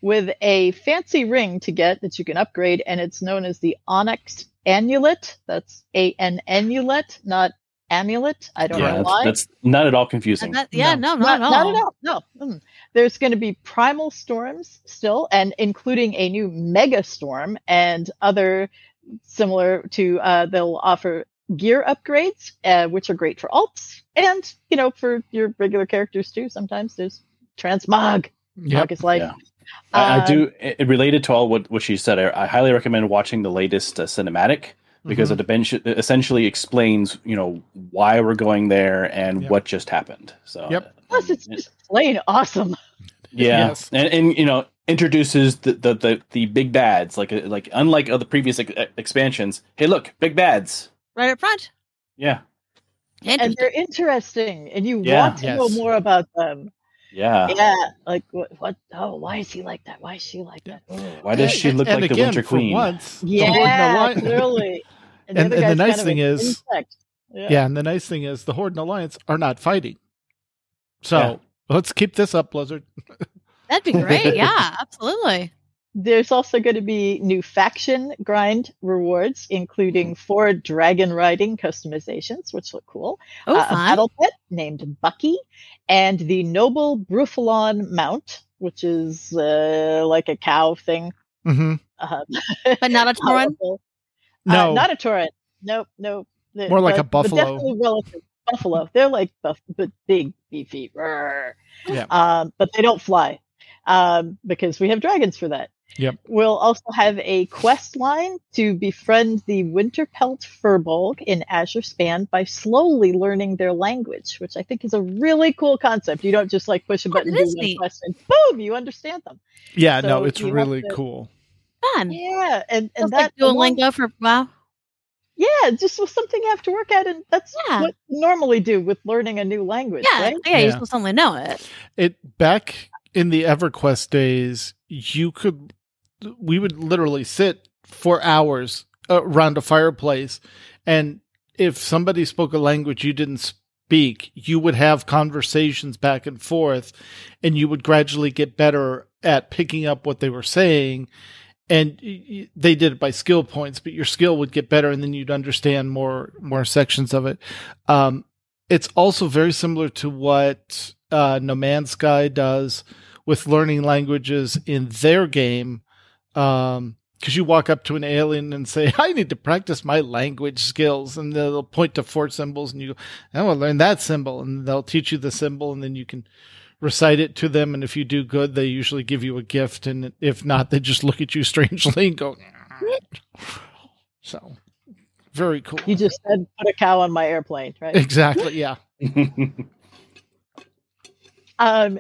Speaker 5: with a fancy ring to get that you can upgrade, and it's known as the Onyx Annulet. That's A N annulet, not amulet. I don't
Speaker 2: yeah,
Speaker 5: know
Speaker 2: that's,
Speaker 5: why.
Speaker 2: that's not at all confusing.
Speaker 3: That- yeah, no, not,
Speaker 5: not,
Speaker 3: at all.
Speaker 5: not at all. No. Mm. There's going to be primal storms still, and including a new mega storm and other similar to. Uh, they'll offer gear upgrades, uh, which are great for alts, and you know for your regular characters too. Sometimes there's transmog.
Speaker 1: Yep.
Speaker 5: Mog is like.
Speaker 2: Yeah. I, I
Speaker 5: um,
Speaker 2: do. It, related to all what, what she said, I, I highly recommend watching the latest uh, cinematic because
Speaker 1: Mhm.
Speaker 2: it eventu- essentially explains, you know, why we're going there and
Speaker 1: Yep.
Speaker 2: what just happened. So,
Speaker 1: Yep.
Speaker 5: Plus, it's just plain awesome.
Speaker 2: yeah,
Speaker 1: Yes.
Speaker 2: and and you know introduces the the the, the big bads like uh, like unlike other previous ex- expansions. Hey, look, big bads.
Speaker 3: Right up front.
Speaker 2: Yeah,
Speaker 5: and
Speaker 3: Interesting.
Speaker 5: they're interesting, and you
Speaker 2: Yeah.
Speaker 5: want to know more about them.
Speaker 2: yeah.
Speaker 5: Yeah, like what? What? Oh, why is he like that? Why is she like that? Oh.
Speaker 2: Why does she look
Speaker 1: and
Speaker 2: like the
Speaker 1: again,
Speaker 2: Winter
Speaker 1: for
Speaker 2: Queen?
Speaker 1: Once, the
Speaker 5: Yeah,
Speaker 1: Horde
Speaker 5: clearly.
Speaker 1: And-
Speaker 5: other
Speaker 1: and the nice thing is-
Speaker 5: insect.
Speaker 1: Yeah, and the nice thing is the Horde and Alliance are not fighting. So
Speaker 2: Yeah.
Speaker 1: let's keep this up, Blizzard. (laughs)
Speaker 3: That'd be great. (laughs) Yeah, absolutely.
Speaker 5: There's also going to be new faction grind rewards, including four dragon riding customizations, which look cool.
Speaker 3: Oh,
Speaker 5: Uh, a
Speaker 3: fun.
Speaker 5: battle pet named Bucky, and the noble Bruffalon mount, which is uh, like a cow thing.
Speaker 1: hmm
Speaker 5: Uh, (laughs)
Speaker 3: But not a Tauren?
Speaker 5: Powerful.
Speaker 1: No,
Speaker 5: Uh, not a Tauren. Nope, nope. They're-
Speaker 1: More like a
Speaker 5: but- but
Speaker 1: buffalo.
Speaker 5: definitely relative. Buffalo. They're like buff, but big, beefy. Roar.
Speaker 1: Yeah.
Speaker 5: Um, but they don't fly um, because we have dragons for that.
Speaker 1: Yep.
Speaker 5: We'll also have a quest line to befriend the Winterpelt Furbolg in Azure Span by slowly learning their language, which I think is a really cool concept. You don't just like push a button,
Speaker 3: it
Speaker 5: do
Speaker 3: is
Speaker 5: one
Speaker 3: neat.
Speaker 5: quest, and boom, you understand them.
Speaker 1: yeah, no, it's really
Speaker 5: to-
Speaker 1: cool.
Speaker 3: Fun.
Speaker 5: Yeah, and and
Speaker 3: Feels
Speaker 5: that
Speaker 3: like Duolingo for wow.
Speaker 5: Yeah, just was something you have to work at, and that's
Speaker 3: Yeah.
Speaker 5: what you normally do with learning a new language,
Speaker 3: Yeah,
Speaker 5: right?
Speaker 3: yeah, you're
Speaker 1: Yeah.
Speaker 3: supposed only know it.
Speaker 1: it back in the EverQuest days, you could we would literally sit for hours uh, around a fireplace, and if somebody spoke a language you didn't speak, you would have conversations back and forth, and you would gradually get better at picking up what they were saying. And they did it by skill points, but your skill would get better, and then you'd understand more more sections of it. Um, it's also very similar to what uh, No Man's Sky does with learning languages in their game. Because you walk up to an alien and say, I need to practice my language skills. And they'll point to four symbols and you go, I want to learn that symbol. And they'll teach you the symbol and then you can recite it to them. And if you do good, they usually give you a gift. And if not, they just look at you (laughs) strangely and go, so very cool.
Speaker 5: You just said put a cow on my airplane, right?
Speaker 1: exactly. Yeah. (laughs)
Speaker 5: Um,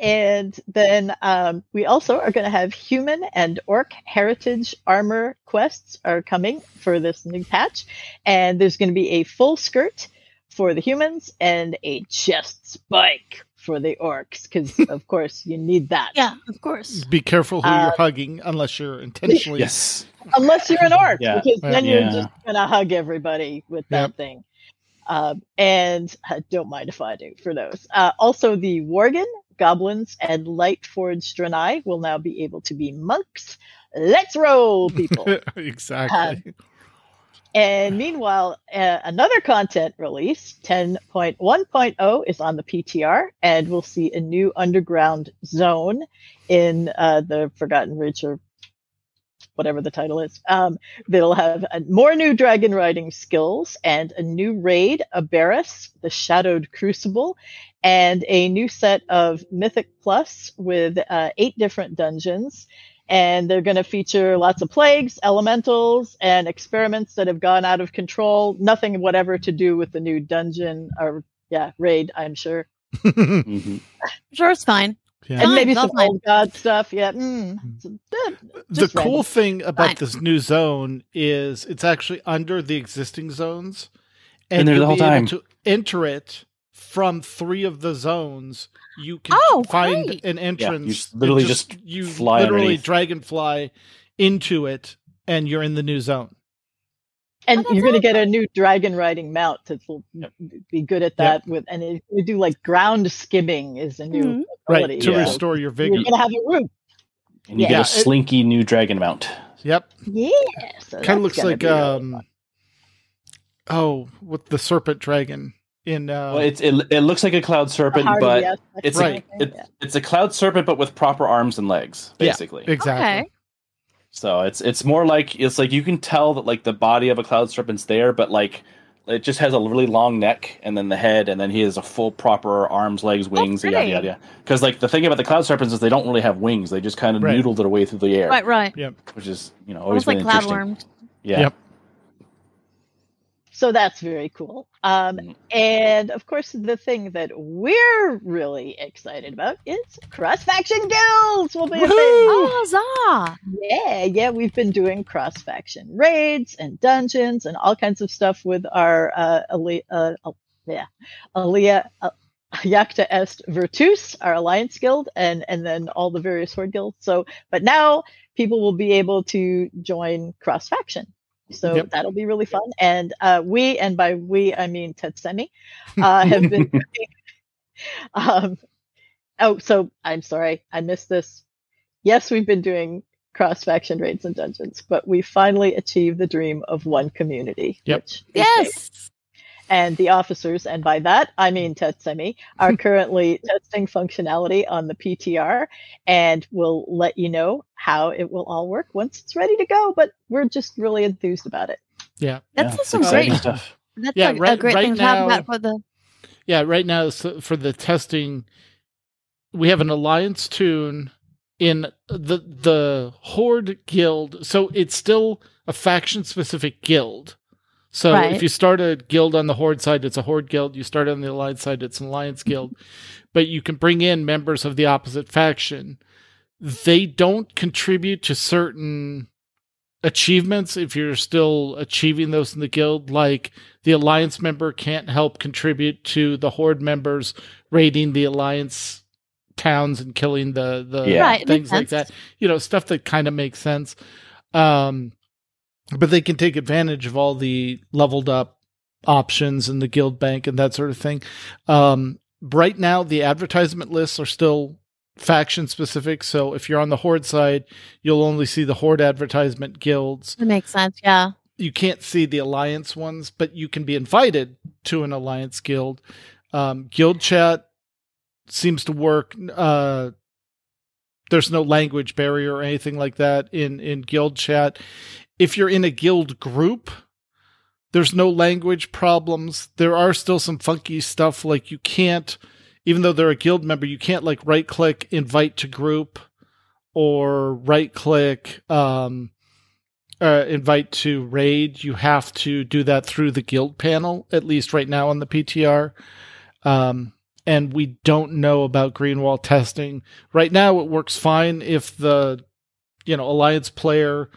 Speaker 5: and then um, we also are going to have human and orc heritage armor quests are coming for this new patch, and there's going to be a full skirt for the humans and a chest spike for the orcs, because (laughs) of course you need that.
Speaker 3: Yeah, of course.
Speaker 1: Be careful who
Speaker 5: Uh,
Speaker 1: you're hugging unless you're intentionally.
Speaker 2: yes.
Speaker 5: unless you're an orc,
Speaker 2: Yeah.
Speaker 5: because then you're just gonna hug everybody with that
Speaker 1: Yep.
Speaker 5: thing. Um, and uh, don't mind if I do for those. Uh, also, the Worgen, goblins, and Lightforged Draenei will now be able to be monks. Let's roll, people! (laughs)
Speaker 1: exactly.
Speaker 5: And (laughs) meanwhile, uh, another content release, 10.1.0, is on the PTR, and we'll see a new underground zone in uh, the Forgotten Ridge or whatever the title is. Um, that'll have uh, more new dragon riding skills and a new raid, Aberrus, the Shadowed Crucible, and a new set of Mythic Plus with uh, eight different dungeons. And they're going to feature lots of plagues, elementals, and experiments that have gone out of control. Nothing whatever to do with the new dungeon or, yeah, raid, I'm sure. (laughs)
Speaker 2: Mhm.
Speaker 3: Sure, it's fine.
Speaker 1: Yeah.
Speaker 5: And
Speaker 3: Fine,
Speaker 5: maybe some
Speaker 3: fine.
Speaker 5: old god stuff. Yeah. Mm, it's a
Speaker 1: the
Speaker 5: just
Speaker 1: cool
Speaker 5: random.
Speaker 1: thing about
Speaker 3: Fine.
Speaker 1: this new zone is it's actually under the existing zones, and
Speaker 2: Been there the
Speaker 1: you'll
Speaker 2: whole
Speaker 1: be able
Speaker 2: time.
Speaker 1: to enter it from three of the zones. You can
Speaker 3: Oh,
Speaker 1: find
Speaker 3: great.
Speaker 1: an entrance.
Speaker 2: just literally
Speaker 1: and
Speaker 2: just
Speaker 1: you
Speaker 2: fly
Speaker 1: literally
Speaker 2: underneath.
Speaker 1: dragonfly into it, and you're in the new zone.
Speaker 5: and
Speaker 3: Oh,
Speaker 5: you're going to get a new dragon riding mount that will
Speaker 2: Yep.
Speaker 5: be good at that. With and it, we do like ground skimming is a new
Speaker 3: Mhm.
Speaker 5: ability.
Speaker 1: Right to
Speaker 2: Yeah.
Speaker 1: restore your vigor.
Speaker 5: You're going to have a roof.
Speaker 2: And you
Speaker 5: Yeah.
Speaker 2: get a
Speaker 1: it-
Speaker 2: slinky new dragon mount.
Speaker 1: Yep,
Speaker 5: Yeah. So
Speaker 1: kind of looks like
Speaker 5: be really
Speaker 1: um, oh, with the serpent dragon in uh,
Speaker 2: Well, it's it, it looks like a cloud serpent,
Speaker 5: Hard
Speaker 2: but
Speaker 5: yes,
Speaker 2: it's
Speaker 1: Right.
Speaker 2: a, it, it's a cloud serpent, but with proper arms and legs,
Speaker 1: Yeah.
Speaker 2: basically.
Speaker 1: exactly.
Speaker 3: Okay.
Speaker 2: So it's it's more like it's like you can tell that like the body of a cloud serpent's there, but like it just has a really long neck and then the head, and then he has a full proper arms, legs, wings, and yada
Speaker 3: pretty.
Speaker 2: yada. yada. Because like the thing about the cloud serpents is they don't really have wings; they just kind of
Speaker 1: Right.
Speaker 2: noodle their way through the air,
Speaker 3: Right, right. Yep.
Speaker 2: which is you know always
Speaker 3: Almost like
Speaker 2: been interesting.
Speaker 3: cloudworms.
Speaker 2: Yeah.
Speaker 1: Yep.
Speaker 5: So that's very cool. Um,
Speaker 2: Mhm.
Speaker 5: and of course, the thing that we're really excited about is cross faction guilds will be a thing.
Speaker 3: Oh, huzzah!
Speaker 5: Yeah, yeah, we've been doing cross faction raids and dungeons and all kinds of stuff with our uh, Ali- uh, uh yeah, Alea uh, Iacta Est Virtus, our alliance guild, and and then all the various horde guilds. So, but now people will be able to join cross faction. So
Speaker 1: Yep.
Speaker 5: that'll be really fun. And uh, we, and by we I mean Tetsemi, (laughs) uh, have been. (laughs) um, oh, so I'm sorry, I missed this. Yes, we've been doing cross faction raids and dungeons, but we finally achieved the dream of one community.
Speaker 1: Yep.
Speaker 5: Which is great.
Speaker 3: Yes.
Speaker 5: And the officers, and by that I hmm. mean Tetsemi, are (laughs) currently testing functionality on the PTR, and we'll let you know how it will all work once it's ready to go. But we're just really enthused about it.
Speaker 1: Yeah.
Speaker 3: That's
Speaker 2: Yeah,
Speaker 3: some great.
Speaker 2: stuff.
Speaker 3: That's
Speaker 1: Yeah,
Speaker 3: a, a great
Speaker 1: right
Speaker 3: thing to
Speaker 1: now-
Speaker 3: have about for the.
Speaker 1: Yeah, right now so for the testing, we have an alliance tune in the the Horde guild. So it's still a faction specific guild. So
Speaker 3: Right.
Speaker 1: if you start a guild on the Horde side, it's a Horde guild. You start on the Alliance side, it's an Alliance guild. But you can bring in members of the opposite faction. They don't contribute to certain achievements if you're still achieving those in the guild like the alliance member can't help contribute to the horde members raiding the alliance towns and killing the the
Speaker 2: Yeah.
Speaker 1: Things
Speaker 3: makes
Speaker 1: like
Speaker 3: sense.
Speaker 1: that you know stuff that kind of makes sense um but they can take advantage of all the leveled up options in the guild bank and that sort of thing. Um right now the advertisement lists are still faction specific. So if you're on the horde side you'll only see the horde advertisement guilds.
Speaker 3: That makes sense. Yeah.
Speaker 1: you can't see the alliance ones but you can be invited to an alliance guild. Um, guild chat seems to work. Uh, there's no language barrier or anything like that in in guild chat if you're in a guild group there's no language problems there are still some funky stuff like you can't even though they're a guild member you can't like right click invite to group or right click um uh, invite to raid, you have to do that through the guild panel, at least right now on the PTR. Um, and we don't know about Greenwall testing. Right now, it works fine if the, you know, Alliance player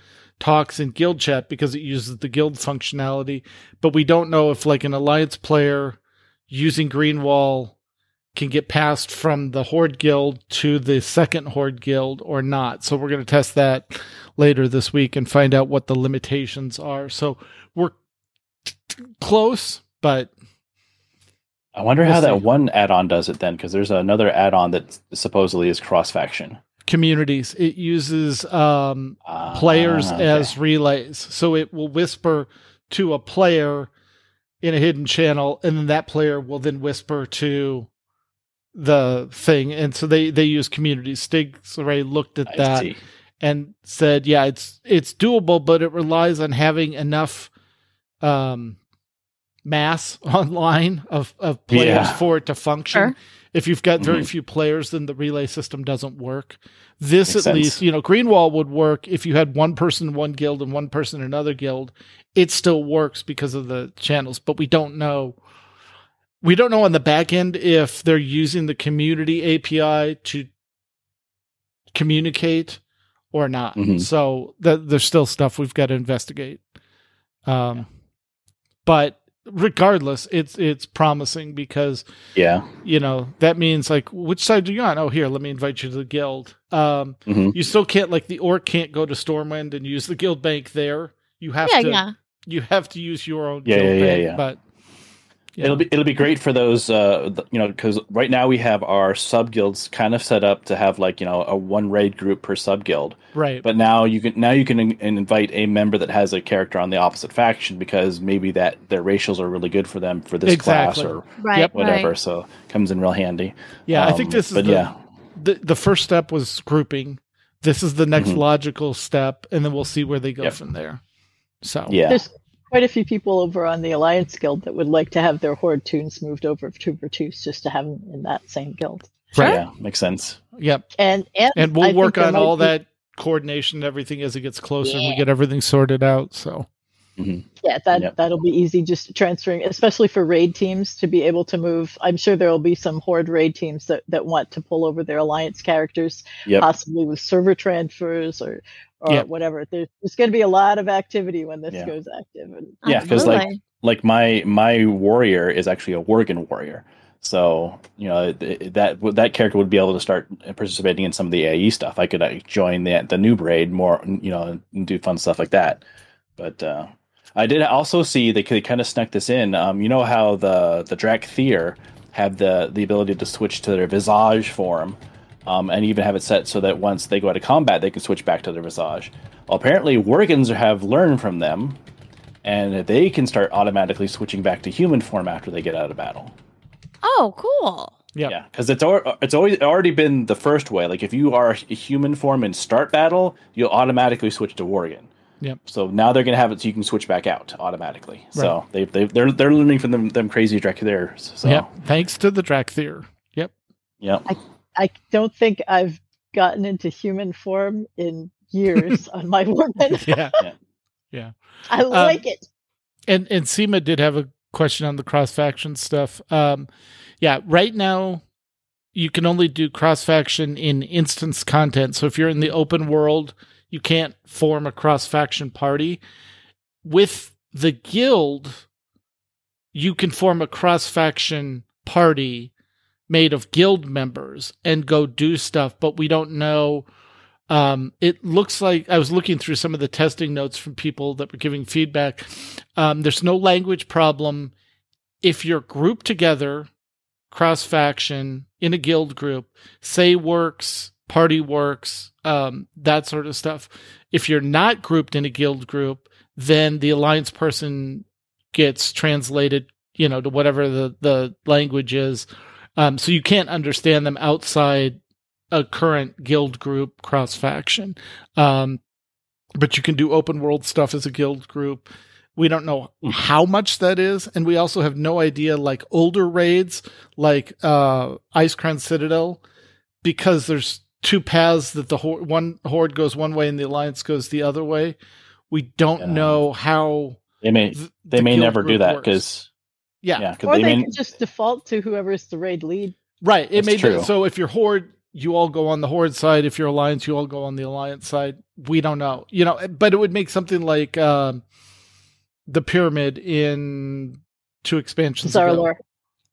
Speaker 1: talks in guild chat because it uses the guild functionality. But we don't know if, like, an Alliance player using Greenwall can get passed from the Horde Guild to the second Horde Guild or not. So we're going to test that later this week and find out what the limitations are. So we're t- t- close, but
Speaker 2: I wonder
Speaker 1: We'll
Speaker 2: how
Speaker 1: see.
Speaker 2: that one add-on does it then, because there's another add-on that supposedly is cross-faction.
Speaker 1: Communities it uses um, players
Speaker 2: Ah, okay.
Speaker 1: as relays. So it will whisper to a player in a hidden channel, and then that player will then whisper to the thing. And so they they use communities. Stig's already looked at
Speaker 2: I
Speaker 1: that
Speaker 2: see.
Speaker 1: and said, yeah, it's it's doable, but it relies on having enough um mass (laughs) online of, of players
Speaker 2: Yeah.
Speaker 1: for it to function.
Speaker 3: Sure.
Speaker 1: If you've got very
Speaker 2: Mhm.
Speaker 1: few players, then the relay system doesn't work. This
Speaker 2: Makes
Speaker 1: at
Speaker 2: sense.
Speaker 1: least, you know, Greenwall would work if you had one person in one guild and one person in another guild. It still works because of the channels, but we don't know. We don't know on the back end if they're using the community API to communicate or not.
Speaker 2: Mhm.
Speaker 1: So th- there's still stuff we've got to investigate. Um, but regardless, it's it's promising because
Speaker 2: Yeah.
Speaker 1: you know that means like which side are you on? Oh, here, let me invite you to the guild. Um,
Speaker 2: hmm
Speaker 1: you still can't like the orc can't go to Stormwind and use the guild bank there. You have
Speaker 3: Yeah.
Speaker 1: to
Speaker 3: Yeah.
Speaker 1: you have to use your own
Speaker 2: Yeah,
Speaker 1: guild
Speaker 2: yeah, yeah,
Speaker 1: bank,
Speaker 2: yeah.
Speaker 1: but you
Speaker 2: It'll be it'll be great for those uh th- you know because right now we have our sub guilds kind of set up to have like you know a one raid group per sub guild
Speaker 1: right.
Speaker 2: but now you can now you can in- invite a member that has a character on the opposite faction because maybe that their racials are really good for them for this
Speaker 1: Exactly.
Speaker 2: class or
Speaker 3: Right.
Speaker 2: Whatever
Speaker 3: Right.
Speaker 2: so comes in real handy
Speaker 1: yeah, I think
Speaker 2: Um,
Speaker 1: this is
Speaker 2: but
Speaker 1: the,
Speaker 2: yeah
Speaker 1: the the first step was grouping. This is the next
Speaker 2: Mhm.
Speaker 1: logical step, and then we'll see where they go
Speaker 2: Yep.
Speaker 1: from there. So
Speaker 2: yeah
Speaker 5: There's quite a few people over on the Alliance Guild that would like to have their Horde tunes moved over to Virtus just to have them in that same guild.
Speaker 1: Right.
Speaker 2: yeah makes sense
Speaker 1: yep.
Speaker 5: And and,
Speaker 1: and we'll
Speaker 5: think
Speaker 1: work on all
Speaker 5: be-
Speaker 1: that coordination and everything as it gets closer and we get everything sorted out. So mm-hmm.
Speaker 5: Yeah, that
Speaker 2: Yep.
Speaker 5: that'll be easy just transferring, especially for raid teams to be able to move. I'm sure there will be some horde raid teams that, that want to pull over their alliance characters,
Speaker 2: yep
Speaker 5: possibly with server transfers or or
Speaker 1: Yep.
Speaker 5: whatever. There, there's going to be a lot of activity when this
Speaker 2: Yeah.
Speaker 5: goes active. And
Speaker 2: Yeah, 'cause, like, like my my warrior is actually a Worgen warrior. So you know th- that that character would be able to start participating in some of the AE stuff. I could uh, join the the Noob Raid more, you know, and do fun stuff like that. But uh, I did also see they, they kind of snuck this in. Um, you know how the the Dracthyr have the the ability to switch to their visage form, um, and even have it set so that once they go out of combat, they can switch back to their visage. Well, apparently, Worgens have learned from them and they can start automatically switching back to human form after they get out of battle.
Speaker 3: Oh, cool.
Speaker 1: yeah.
Speaker 2: Yeah, because it's al- it's always already been the first way. Like if you are a human form and start battle, you'll automatically switch to Worgen.
Speaker 1: Yep.
Speaker 2: So now they're gonna have it so you can switch back out automatically. So
Speaker 1: Right.
Speaker 2: they they they're they're learning from them them crazy Draculaires. So
Speaker 1: Yep. Thanks to the Dracthyr. Yep.
Speaker 2: yep.
Speaker 5: I don't think I've gotten into human form in years (laughs) on my woman.
Speaker 1: Yeah. Yeah.
Speaker 5: I like it.
Speaker 1: and and Sema did have a question on the cross faction stuff. Um, yeah, right now you can only do cross faction in instance content. So if you're in the open world, You can't form a cross faction party. With the guild, you can form a cross faction party made of guild members and go do stuff, but we don't know. Um, it looks like I was looking through some of the testing notes from people that were giving feedback. Um, there's no language problem. If you're grouped together, cross faction in a guild group, say works, party works, um, that sort of stuff. If you're not grouped in a guild group, then the alliance person gets translated, you know, to whatever the, the language is. Um, so you can't understand them outside a current guild group cross faction. Um, but you can do open world stuff as a guild group. We don't know how much that is, and we also have no idea like older raids like uh Icecrown Citadel because there's two paths that the one horde goes one way and the alliance goes the other way. We don't
Speaker 2: Yeah.
Speaker 1: know how
Speaker 2: They may
Speaker 1: th-
Speaker 2: they
Speaker 1: the
Speaker 2: may never do that because
Speaker 1: yeah,
Speaker 2: yeah,
Speaker 5: Or
Speaker 2: they
Speaker 5: they
Speaker 2: may
Speaker 5: could just default to whoever's the raid lead.
Speaker 1: right. It
Speaker 2: That's
Speaker 1: may
Speaker 2: true.
Speaker 1: so if you're horde, you all go on the horde side. If you're alliance, you all go on the alliance side. We don't know, you know. But it would make something like um, the pyramid in two expansions ago.
Speaker 5: Zarlor.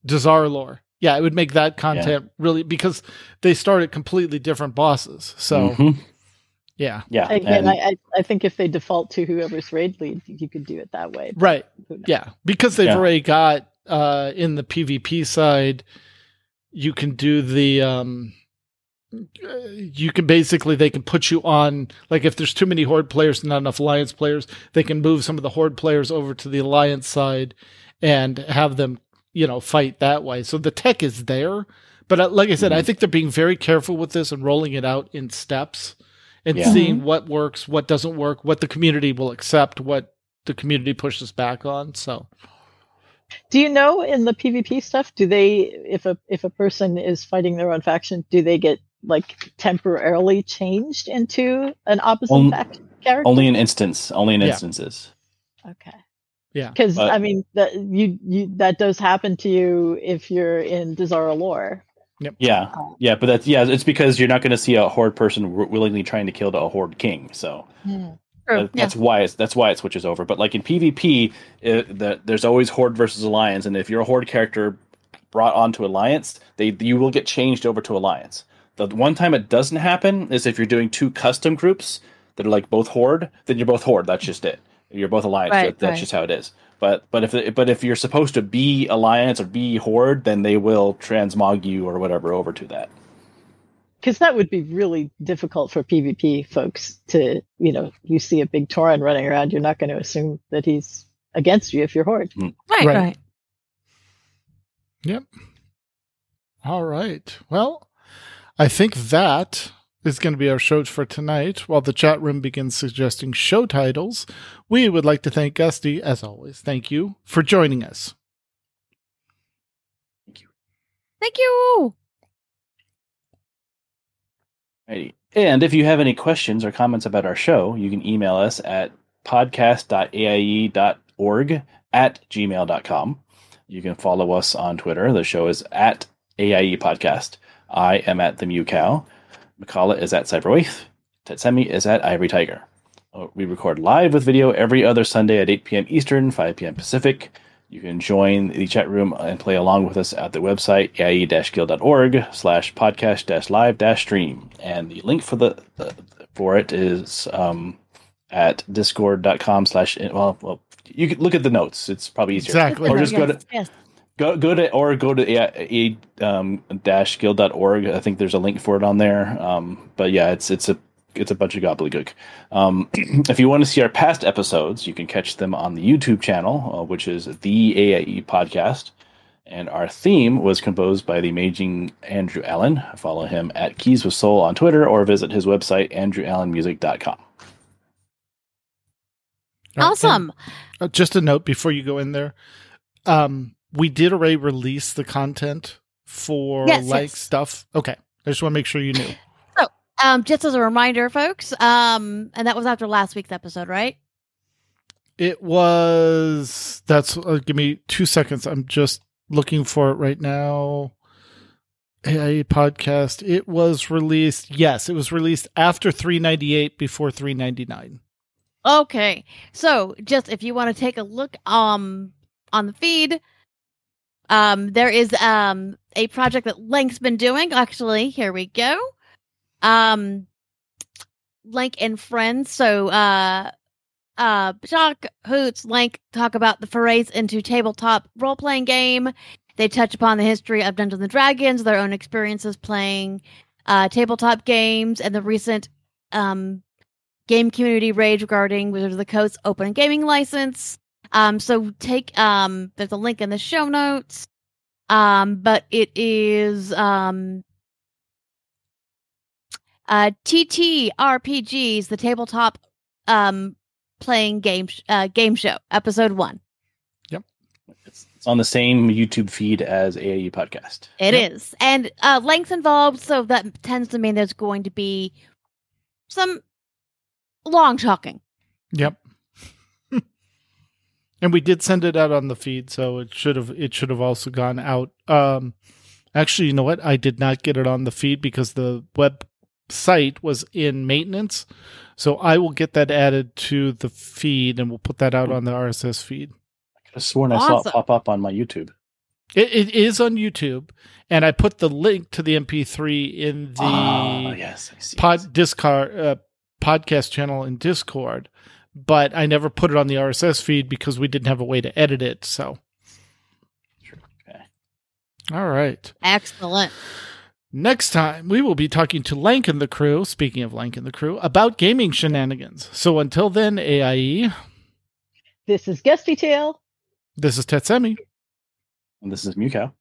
Speaker 1: Dazar'alor. Yeah, it would make that content really because they start at completely different bosses. So
Speaker 2: Mhm.
Speaker 1: Yeah,
Speaker 2: yeah,
Speaker 5: Again,
Speaker 2: and-
Speaker 5: I, I I think if they default to whoever's raid lead, you could do it that way.
Speaker 1: right. Yeah, because they've
Speaker 2: Yeah.
Speaker 1: already got uh, in the PvP side, you can do the um, uh, you can basically they can put you on like if there's too many horde players and not enough alliance players, they can move some of the horde players over to the alliance side and have them you know fight that way. So the tech is there, but uh, like I said, I
Speaker 2: Mhm.
Speaker 1: think they're being very careful with this and rolling it out in steps and
Speaker 2: Yeah.
Speaker 1: seeing mm-hmm. what works, what doesn't work, what the community will accept, what the community pushes back on. So
Speaker 5: Do you know in the PvP stuff, do they if a if a person is fighting their own faction, do they get like temporarily changed into an opposite
Speaker 2: On-
Speaker 5: faction character?
Speaker 2: only in instance, only in
Speaker 1: Yeah.
Speaker 2: instances.
Speaker 5: okay.
Speaker 1: Yeah.
Speaker 5: Because I mean that you you that does happen to you if you're in Dazar'alor.
Speaker 2: Yeah,
Speaker 5: Oh.
Speaker 2: yeah, but that's yeah, it's because you're not going to see a horde person w- willingly trying to kill a horde king. So hmm.
Speaker 3: True.
Speaker 2: that- that's why it's that's why it switches over. But like in PvP, it, the, there's always horde versus alliance, and if you're a horde character brought onto alliance, they you will get changed over to alliance. The one time it doesn't happen is if you're doing two custom groups that are like both horde, then you're both horde. That's just it. You're both alliance.
Speaker 3: Right,
Speaker 2: that, that's
Speaker 3: right.
Speaker 2: just how it is. But but if but if you're supposed to be alliance or be horde, then they will transmog you or whatever over to that.
Speaker 5: Because that would be really difficult for PvP folks to, you know, you see a big Tauren running around, you're not going to assume that he's against you if you're Horde. Hmm.
Speaker 3: Right,
Speaker 1: Right.
Speaker 3: right.
Speaker 1: All right. Well, I think that is going to be our show for tonight. While the chat room begins suggesting show titles, we would like to thank Gusty, as always. Thank you for joining us.
Speaker 3: Thank you.
Speaker 2: Righty. And if you have any questions or comments about our show, you can email us at podcast.aie.org at gmail.com. You can follow us on Twitter. The show is at AIE Podcast. I am at the Mew Cow. Mkallah is at Cyberwaith. Tetsemi is at Ivory Tiger. Uh, We record live with video every other Sunday at 8 p.m. Eastern, 5 p.m. Pacific. You can join the chat room and play along with us at the website aie-guild.org slash podcast dash live dash stream. And the link for the uh, for it is um, at discord.com slash well well you can look at the notes. It's probably easier.
Speaker 1: Exactly.
Speaker 2: Or just go to
Speaker 3: yes.
Speaker 2: Go go to or go to a, a um, dash guild.org. I think there's a link for it on there. Um, but yeah, it's it's a it's a bunch of gobbledygook. Um, (clears throat) if you want to see our past episodes, you can catch them on the YouTube channel, uh, which is the AIE podcast. And our theme was composed by the amazing Andrew Allen. Follow him at Keys with Soul on Twitter or visit his website, andrewallenmusic.com.
Speaker 3: Awesome.
Speaker 1: Uh, just a note before you go in there. Um, we did already release the content for
Speaker 3: Yes,
Speaker 1: like
Speaker 3: yes.
Speaker 1: stuff. Okay. I just want to make sure you knew. (laughs)
Speaker 3: So, um, just as a reminder, folks, um, and that was after last week's episode, right?
Speaker 1: It was that's uh, give me two seconds. I'm just looking for it right now. AIE podcast. It was released. Yes, it was released after 398, before 399.
Speaker 3: Okay. So just if you want to take a look um on the feed, um there is um a project that Link's been doing. Actually, here we go. Um Lank and friends. So uh uh Jock, Hoots, Link talk about the forays into tabletop role playing game. They touch upon the history of Dungeons and Dragons, their own experiences playing uh tabletop games, and the recent um game community rage regarding Wizards of the Coast open gaming license. Um, so take um, there's a link in the show notes. Um, but it is um, uh, TTRPGs, the tabletop um playing game sh- uh, game show, episode one.
Speaker 2: Yep, it's, it's on the same YouTube feed as AAE podcast.
Speaker 3: It is, and uh, length involved, so that tends to mean there's going to be some long talking.
Speaker 1: Yep. And we did send it out on the feed, so it should have it should have also gone out. Um actually, you know what? I did not get it on the feed because the website was in maintenance. So I will get that added to the feed and we'll put that out on the RSS feed.
Speaker 2: I could have sworn I saw it pop up on my YouTube.
Speaker 1: It, it is on YouTube, and I put the link to the MP3 in the
Speaker 2: Ah, yes, I see.
Speaker 1: pod Discord uh, podcast channel in Discord, but I never put it on the RSS feed because we didn't have a way to edit it. So,
Speaker 2: Okay.
Speaker 1: all right.
Speaker 3: Excellent.
Speaker 1: Next time, we will be talking to Lank and the crew, speaking of Lank and the crew, about gaming shenanigans. So until then, AIE,
Speaker 5: This is Guest Detail.
Speaker 1: this is Tetsemi,
Speaker 2: And this is Mewkow.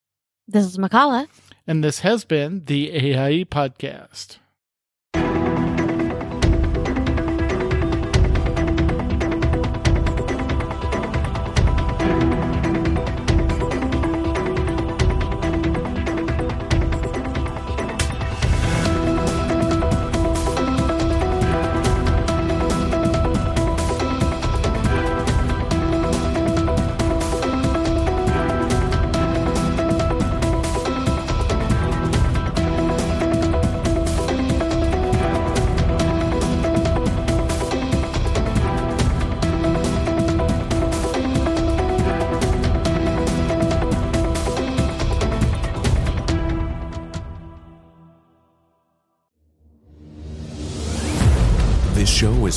Speaker 3: This is Mkallah.
Speaker 1: and this has been the AIE podcast.